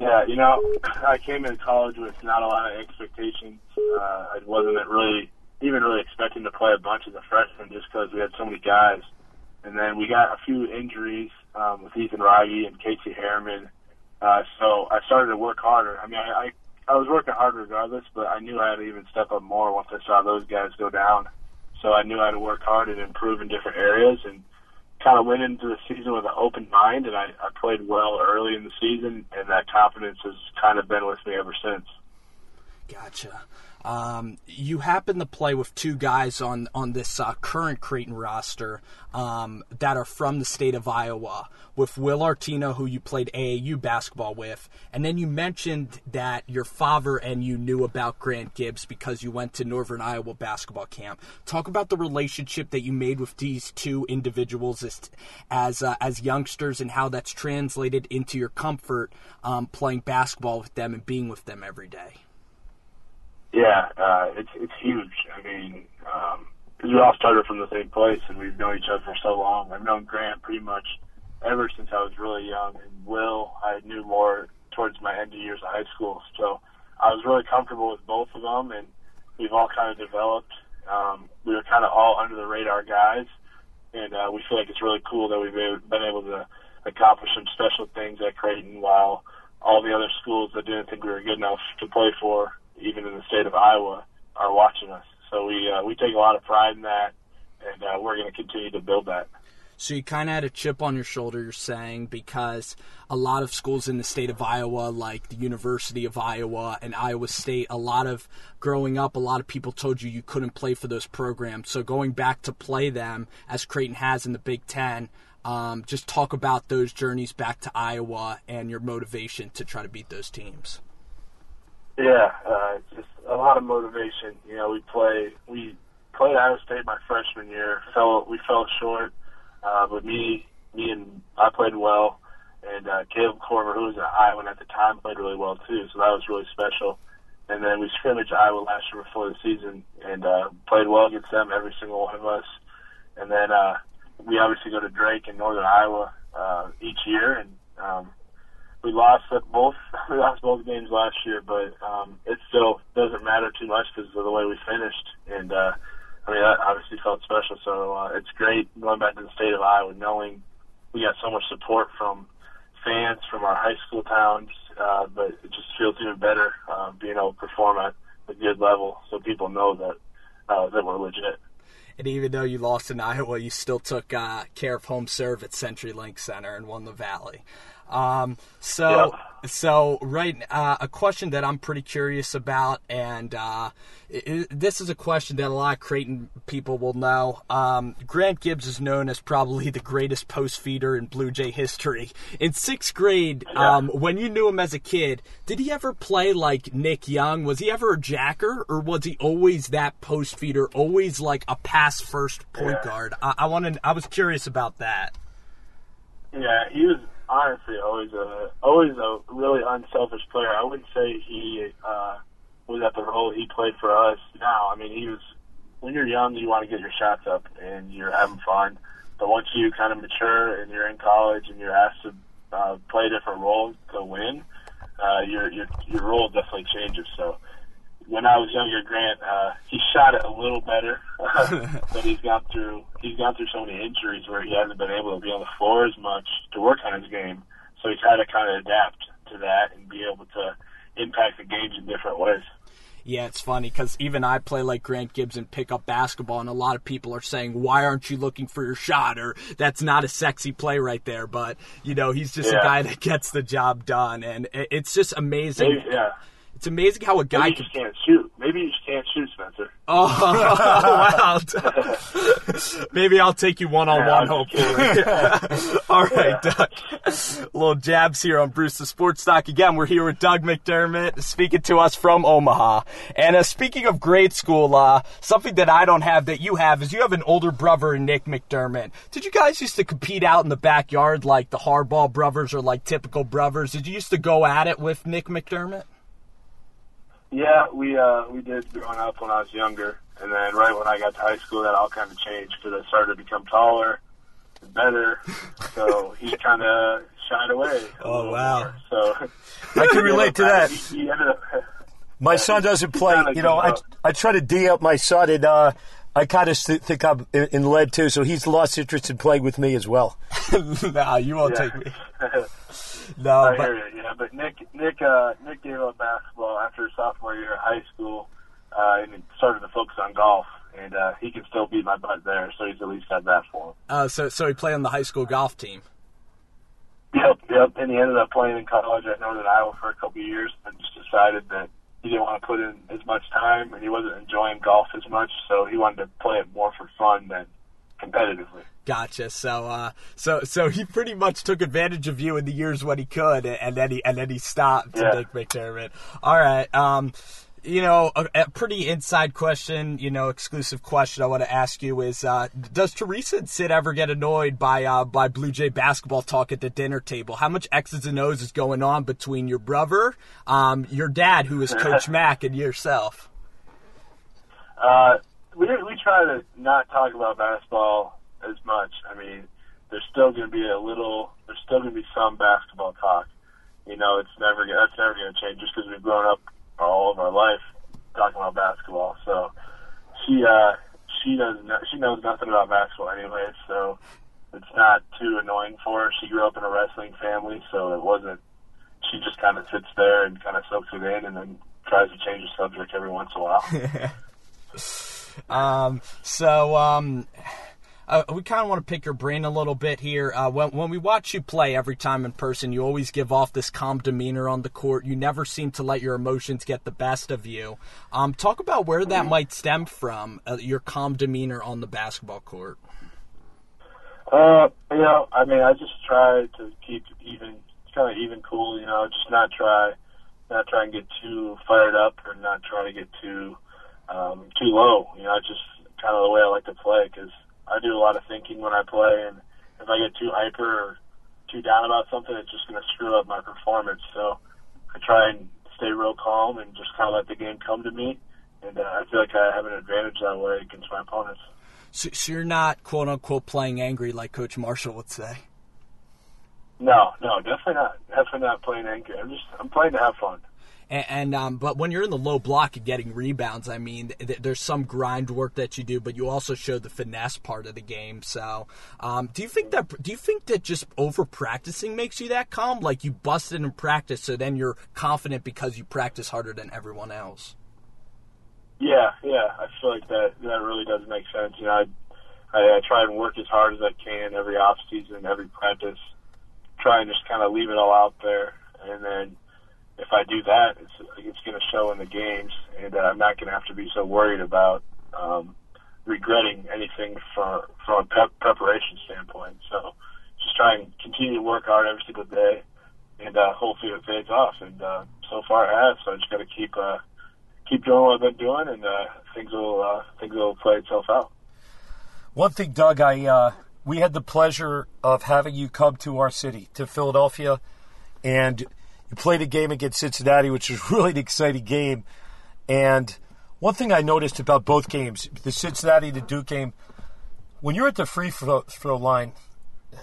Yeah, you know, I came into college with not a lot of expectations. Uh, I wasn't really even really expecting to play a bunch as a freshman just because we had so many guys. And then we got a few injuries um, with Ethan Wragge and Casey Harriman. Uh, so I started to work harder. I mean, I, I I was working hard regardless, but I knew I had to even step up more once I saw those guys go down. So I knew I had to work hard and improve in different areas, and kind of went into the season with an open mind. And I, I played well early in the season, and that confidence has kind of been with me ever since. Gotcha. Um, you happen to play with two guys on on this uh, current Creighton roster um, that are from the state of Iowa. With Will Artino, who you played AAU basketball with, and then you mentioned that your father and you knew about Grant Gibbs because you went to Northern Iowa basketball camp. Talk about the relationship that you made with these two individuals as as, uh, as youngsters and how that's translated into your comfort um, playing basketball with them and being with them every day. Yeah, uh, it's it's huge. I mean, um, we all started from the same place, and we've known each other for so long. I've known Grant pretty much ever since I was really young, and Will I knew more towards my end of years of high school. So I was really comfortable with both of them, and we've all kind of developed. Um, we were kind of all under the radar guys, and uh, we feel like it's really cool that we've been able to accomplish some special things at Creighton while all the other schools that didn't think we were good enough to play for even in the state of Iowa, are watching us. So we uh, we take a lot of pride in that, and uh, we're going to continue to build that. So you kind of had a chip on your shoulder, you're saying, because a lot of schools in the state of Iowa, like the University of Iowa and Iowa State, a lot of growing up, a lot of people told you you couldn't play for those programs. So going back to play them, as Creighton has in the Big Ten, um, just talk about those journeys back to Iowa and your motivation to try to beat those teams. Yeah, uh, just a lot of motivation. You know, we play we played Iowa State my freshman year. Fell we fell short, uh, but me me and I played well, and uh, Caleb Korver, who was at Iowa at the time, played really well too. So that was really special. And then we scrimmaged Iowa last year before the season and uh, played well against them, every single one of us. And then uh, we obviously go to Drake in Northern Iowa uh, each year, and um, we lost both we lost both games last year, but um, it still doesn't matter too much because of the way we finished. And uh, I mean, that obviously felt special. So uh, it's great going back to the state of Iowa, knowing we got so much support from fans from our high school towns. Uh, but it just feels even better uh, being able to perform at a good level, so people know that uh, that we're legit. And even though you lost in Iowa, you still took uh, care of home serve at CenturyLink Center and won the Valley. Um, so, so right, uh, a question that I'm pretty curious about, and uh, it, this is a question that a lot of Creighton people will know. Um, Grant Gibbs is known as probably the greatest post feeder in Blue Jay history. In sixth grade, um, when you knew him as a kid, did he ever play like Nick Young? Was he ever a jacker, or was he always that post feeder, always like a pass first point yeah. guard? I, I wanted, I was curious about that. Yeah, he was honestly always a always a really unselfish player. I wouldn't say he uh, was at the role he played for us now. I mean, he was when you're young, you want to get your shots up and you're having fun. But once you kind of mature and you're in college and you're asked to uh, play a different role to win, uh, your your your role definitely changes. So when I was younger, Grant, uh, he shot it a little better, but he's gone through he's gone through so many injuries where he hasn't been able to be on the floor as much to work on his game. So he's had to kind of adapt to that and be able to impact the games in different ways. Yeah, it's funny because even I play like Grant Gibbs and pick up basketball, and a lot of people are saying, "Why aren't you looking for your shot?" Or "That's not a sexy play right there." But you know, he's just yeah. a guy that gets the job done, and it's just amazing. Yeah It's amazing how a guy Maybe you can. just can't shoot. Maybe you just can't shoot, Spencer. Oh, wow. Maybe I'll take you one on one. Hopefully. All right, Doug. little jabs here on Bruce the Sports Doc. Again, we're here with Doug McDermott speaking to us from Omaha. And uh, speaking of grade school, uh, something that I don't have that you have is you have an older brother, Nick McDermott. Did you guys used to compete out in the backyard like the Harbaugh brothers or like typical brothers? Did you used to go at it with Nick McDermott? Yeah, we uh, we did growing up when I was younger, and then right when I got to high school, that all kind of changed because I started to become taller, and better. So he kind of shied away. Oh, wow. more. So I can relate to that. He, he ended up. My son doesn't play. You know, I, up. I try to D up my son, and uh, I kind of th- think I'm in, in lead too. So he's lost interest in playing with me as well. nah, you won't Yeah. take me. No, I but hear you. But Nick, Nick, uh, Nick gave up basketball after his sophomore year of high school, uh, and started to focus on golf. And uh, he can still beat my butt there, so he's at least got that for him. uh, so so he played on the high school golf team. Yep, yep. And he ended up playing in college at Northern Iowa for a couple of years, and just decided that he didn't want to put in as much time, and he wasn't enjoying golf as much, so he wanted to play it more for fun than competitively. Gotcha. So, uh, so, so he pretty much took advantage of you in the years when he could, and then he and then he stopped. Yeah. Nick McDermott. All right. Um, you know, a, a pretty inside question. You know, exclusive question I want to ask you is: uh, Does Teresa and Sid ever get annoyed by uh, by Blue Jay basketball talk at the dinner table? How much X's and O's is going on between your brother, um, your dad, who is Coach Mack, and yourself? Uh, we we try to not talk about basketball as much. I mean, there's still going to be a little, there's still going to be some basketball talk. You know, it's never that's never going to change just because we've grown up all of our life talking about basketball. So she uh she does she knows nothing about basketball anyway. So it's not too annoying for her. She grew up in a wrestling family, so it wasn't. She just kind of sits there and kind of soaks it in, and then tries to change the subject every once in a while. Um, so um, uh, we kind of want to pick your brain a little bit here. Uh, when when we watch you play every time in person, you always give off this calm demeanor on the court. You never seem to let your emotions get the best of you. Um, talk about where that might stem from. Uh, your calm demeanor on the basketball court. Uh, you know, I mean, I just try to keep even, kind of even cool. You know, just not try, not try and get too fired up, or not try to get too, um, too low. You know, it's just kind of the way I like to play because do a lot of thinking when I play, and if I get too hyper or too down about something, it's just going to screw up my performance. So I try and stay real calm and just kind of let the game come to me. And uh, I feel like I have an advantage that way against my opponents. So, so you're not quote unquote playing angry like Coach Marshall would say. No, no, definitely not. Definitely not playing angry. I'm just I'm playing to have fun. And, and um, but when you're in the low block and getting rebounds, I mean, th- there's some grind work that you do, but you also show the finesse part of the game. So, um, do you think that do you think that just over practicing makes you that calm? Like you busted in practice, so then you're confident because you practice harder than everyone else. Yeah, yeah. I feel like that that really does make sense. You know, I I, I try and work as hard as I can every off season, every practice. Try and just kind of leave it all out there, and then if I do that, it's it's going to show in the games, and uh, I'm not going to have to be so worried about um, regretting anything from from a prep, preparation standpoint. So just try and continue to work hard every single day, and uh, hopefully it pays off. And uh, so far it has. So I just got to keep uh, keep doing what I've been doing, and uh, things will uh, things will play itself out. One thing, Doug, I uh, we had the pleasure of having you come to our city, to Philadelphia, and you played a game against Cincinnati, which was really an exciting game. And one thing I noticed about both games, the Cincinnati to Duke game, when you're at the free throw, throw line,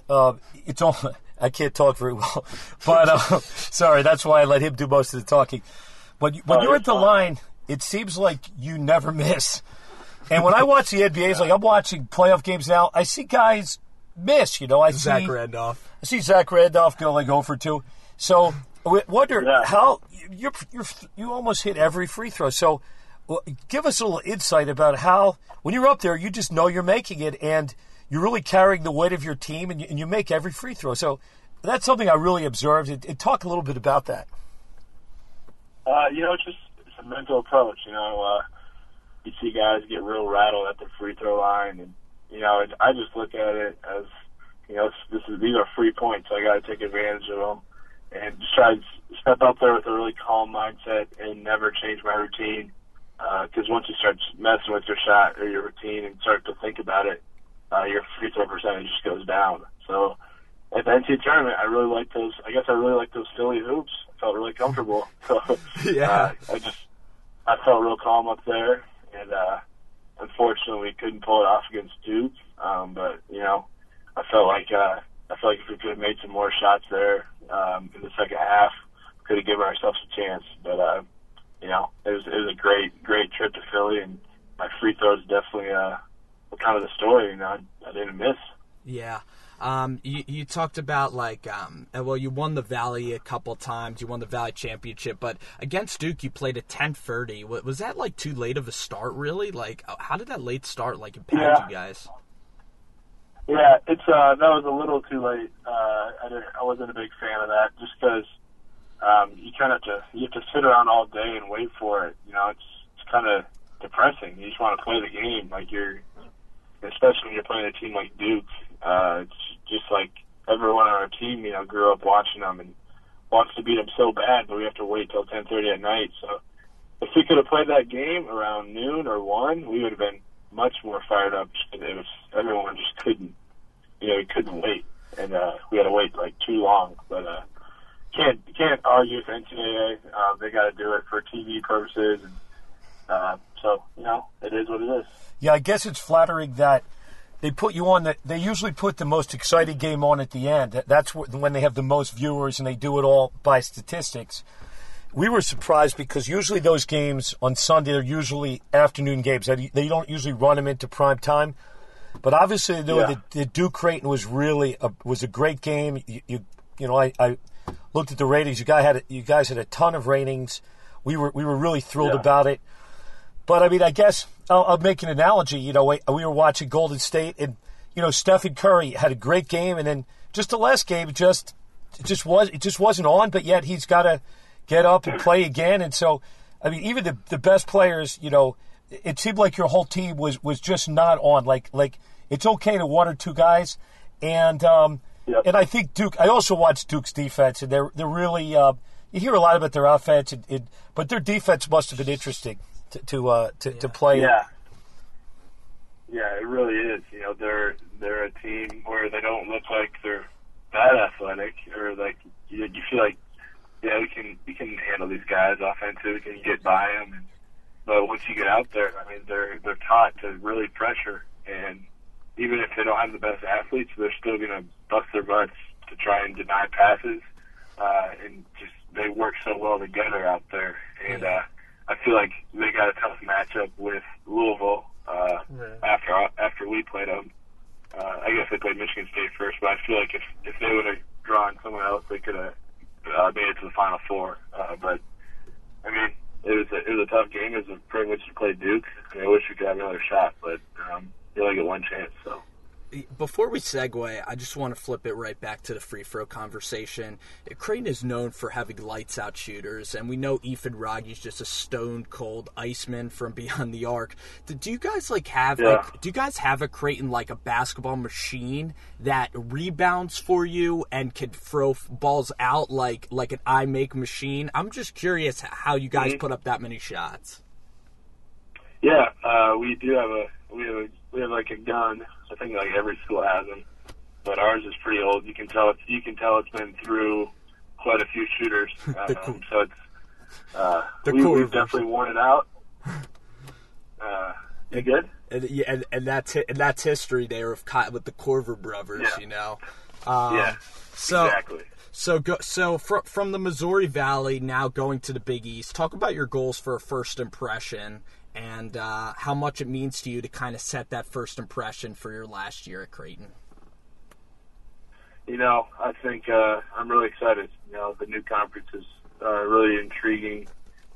uh, it's all. I can't talk very well, but uh, sorry, that's why I let him do most of the talking. But when Oh, you're at the fine. line, it seems like you never miss. And when I watch the NBA, it's like I'm watching playoff games now. I see guys miss. You know, I see Zach see Randolph. I see Zach Randolph go like 0 for 2. So wonder Yeah. how you you you almost hit every free throw. So give us a little insight about how when you're up there, you just know you're making it, and you're really carrying the weight of your team, and you, and you make every free throw. So that's something I really observed. And, and talk a little bit about that. Uh, you know, it's just it's a mental approach. You know, uh, you see guys get real rattled at the free throw line, and you know, I just look at it as you know, this is these are free points. So I got to take advantage of them and just try to step out there with a really calm mindset and never change my routine. Because uh, once you start messing with your shot or your routine and start to think about it, uh, your free throw percentage just goes down. So at the NCAA tournament, I really like those. I guess I really like those Philly hoops. I felt really comfortable. So yeah, uh, I just I felt real calm up there, and uh, unfortunately we couldn't pull it off against Duke. Um, but you know, I felt like uh, I feel like if we could have made some more shots there um, in the second half, we could have given ourselves a chance. But uh, you know, it was it was a great great trip to Philly, and my free throws definitely uh, were kind of the story. You know, I, I didn't miss. Yeah. Um, you, you talked about like, um, well, you won the Valley a couple times. You won the Valley Championship, but against Duke, you played at 10:30. Was that like too late of a start? Really? Like, how did that late start like impact yeah. you guys? Yeah, it's uh, that was a little too late. Uh, I didn't, I wasn't a big fan of that, just because um, you kind of have to you have to sit around all day and wait for it. You know, it's it's kind of depressing. You just want to play the game, like you're, especially when you're playing a team like Duke. Uh, it's just like everyone on our team, you know, grew up watching them and wants to beat them so bad, but we have to wait till 10:30 at night. So if we could have played that game around noon or one, we would have been much more fired up. It was everyone just couldn't, you know, couldn't wait, and uh, we had to wait like too long. But uh, can't can't argue with NCAA. Uh, they got to do it for TV purposes, and uh, so you know, it is what it is. Yeah, I guess it's flattering that they put you on the. They usually put the most exciting game on at the end. That's when they have the most viewers, and they do it all by statistics we were surprised because usually those games on Sunday are usually afternoon games. They don't usually run them into prime time. But obviously, though, yeah. the, the, Duke Creighton was really a, was a great game. You, you, you know, I, I, looked at the ratings. You guys had you guys had a ton of ratings. We were we were really thrilled yeah. about it. But I mean, I guess I'll, I'll make an analogy. You know, we, we were watching Golden State, and you know, Stephen Curry had a great game, and then just the last game, just it just was it just wasn't on. But yet he's got a get up and play again. And so, I mean, even the the best players, you know, it seemed like your whole team was was just not on. Like like it's okay to one or two guys, and um, yep. and I think Duke. I also watched Duke's defense, and they're they're really. Uh, you hear a lot about their offense, and, and, but their defense must have been interesting to to uh, to, yeah. to play. Yeah. Yeah, it really is. You know, they're they're a team where they don't look like they're that athletic, or like you, you feel like yeah, we can we can handle these guys offensive. We can get by them. But once you get out there, I mean, they're they're taught to really pressure, and even if they don't have the best athletes, they're still going to bust their butts to try and deny passes, uh, and just they work so well together out there. And uh, I feel like they got a tough matchup with Louisville uh, right. after after we played them. Uh, I guess they played Michigan State first, but I feel like if if they would have drawn someone else, they could have uh, made it to the Final Four. Uh, but I mean, it was a, it was a tough game. It was a privilege to play Duke. I, mean, I wish we could have another shot, but um, you only get one chance. So before we segue, I just want to flip it right back to the free throw conversation. Creighton is known for having lights out shooters, and we know Ethan is just a stone cold iceman from beyond the arc. Do you guys like have yeah. like, do you guys have a Creighton like a basketball machine that rebounds for you and can throw balls out like like an I make machine? I'm just curious how you guys mm-hmm. put up that many shots. Yeah, uh, we do have a we have a we have like a gun. I think like every school has them, but ours is pretty old. You can tell it's you can tell it's been through quite a few shooters. Um, so it's uh, we, cool we've definitely worn it out. Uh, you good? And, yeah, and, and that's and that's history there of with the Korver brothers. Yeah. You know. Um, yeah. So exactly. So go, so fr- from the Missouri Valley now going to the Big East. Talk about your goals for a first impression and uh, how much it means to you to kind of set that first impression for your last year at Creighton. You know, I think uh, I'm really excited. You know, the new conference is uh, really intriguing,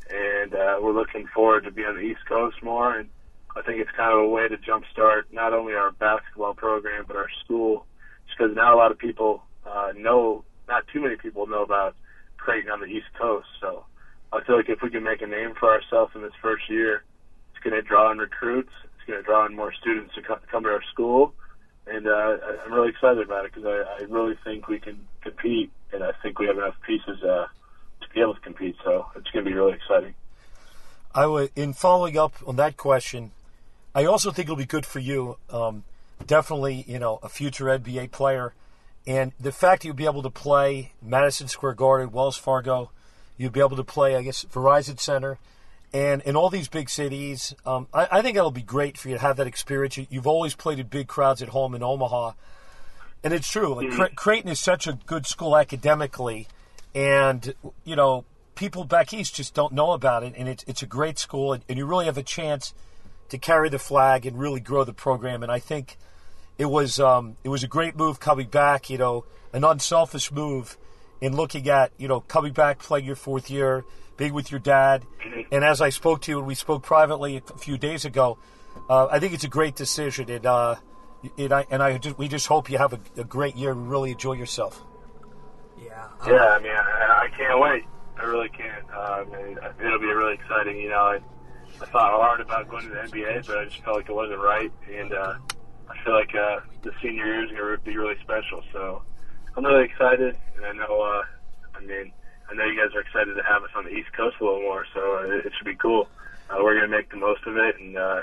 and uh, we're looking forward to being on the East Coast more. And I think it's kind of a way to jumpstart not only our basketball program but our school, because now a lot of people uh, know, not too many people know about Creighton on the East Coast. So I feel like if we can make a name for ourselves in this first year, it's going to draw in recruits. It's going to draw in more students to come to our school, and uh, I'm really excited about it because I, I really think we can compete, and I think we have enough pieces uh, to be able to compete. So it's going to be really exciting. I would, in following up on that question, I also think it'll be good for you. Um, definitely, you know, a future NBA player, and the fact that you'll be able to play Madison Square Garden, Wells Fargo, you'll be able to play, I guess, Verizon Center, and in all these big cities. Um, I, I, think it'll be great for you to have that experience. You, have always played in big crowds at home in Omaha, and it's true. Like mm-hmm. Creighton is such a good school academically, and you know people back east just don't know about it, and it's it's a great school, and, and you really have a chance to carry the flag and really grow the program. And I think it was um, it was a great move coming back. You know, an unselfish move in looking at you know coming back, playing your fourth year, being with your dad. And as I spoke to you, and we spoke privately a few days ago, uh, I think it's a great decision. And uh, and I and I just, we just hope you have a, a, great year and really enjoy yourself. Yeah. Yeah. I mean, I, I can't wait. I really can't. Uh, I mean, it'll be really exciting. You know, I, I thought hard about going to the NBA, but I just felt like it wasn't right, and uh, I feel like uh, the senior year is going to be really special. So I'm really excited, and I know. Uh, I mean, I know you guys are excited to have us on the East Coast a little more, so it, it should be cool. Uh, we're going to make the most of it, and uh,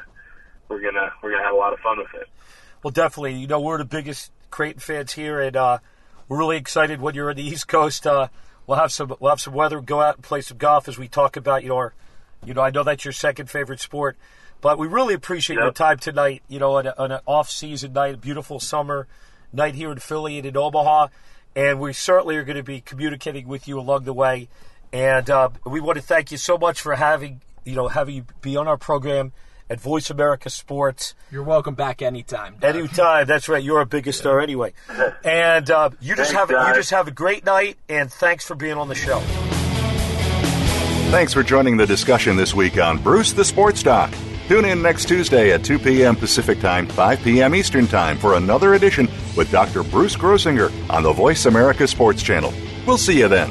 we're gonna we're gonna have a lot of fun with it. Well, definitely. You know, we're the biggest Creighton fans here, and uh, we're really excited when you're on the East Coast. Uh, we'll have some we'll have some weather. Go out and play some golf as we talk about your. You know, I know that's your second favorite sport, but we really appreciate yep. your time tonight. You know, on, a, on an off-season night, a beautiful summer night here in Philly and in Omaha, and we certainly are going to be communicating with you along the way. And uh, we want to thank you so much for having you know having you be on our program at Voice America Sports. You're welcome back anytime. Doug. Anytime. That's right. You're a biggest star anyway. And uh, you just thanks, have guys. you just have a great night. And thanks for being on the show. Thanks for joining the discussion this week on Bruce the Sports Doc. Tune in next Tuesday at 2 p.m. Pacific Time, 5 p.m. Eastern Time for another edition with Dr. Bruce Grossinger on the Voice America Sports Channel. We'll see you then.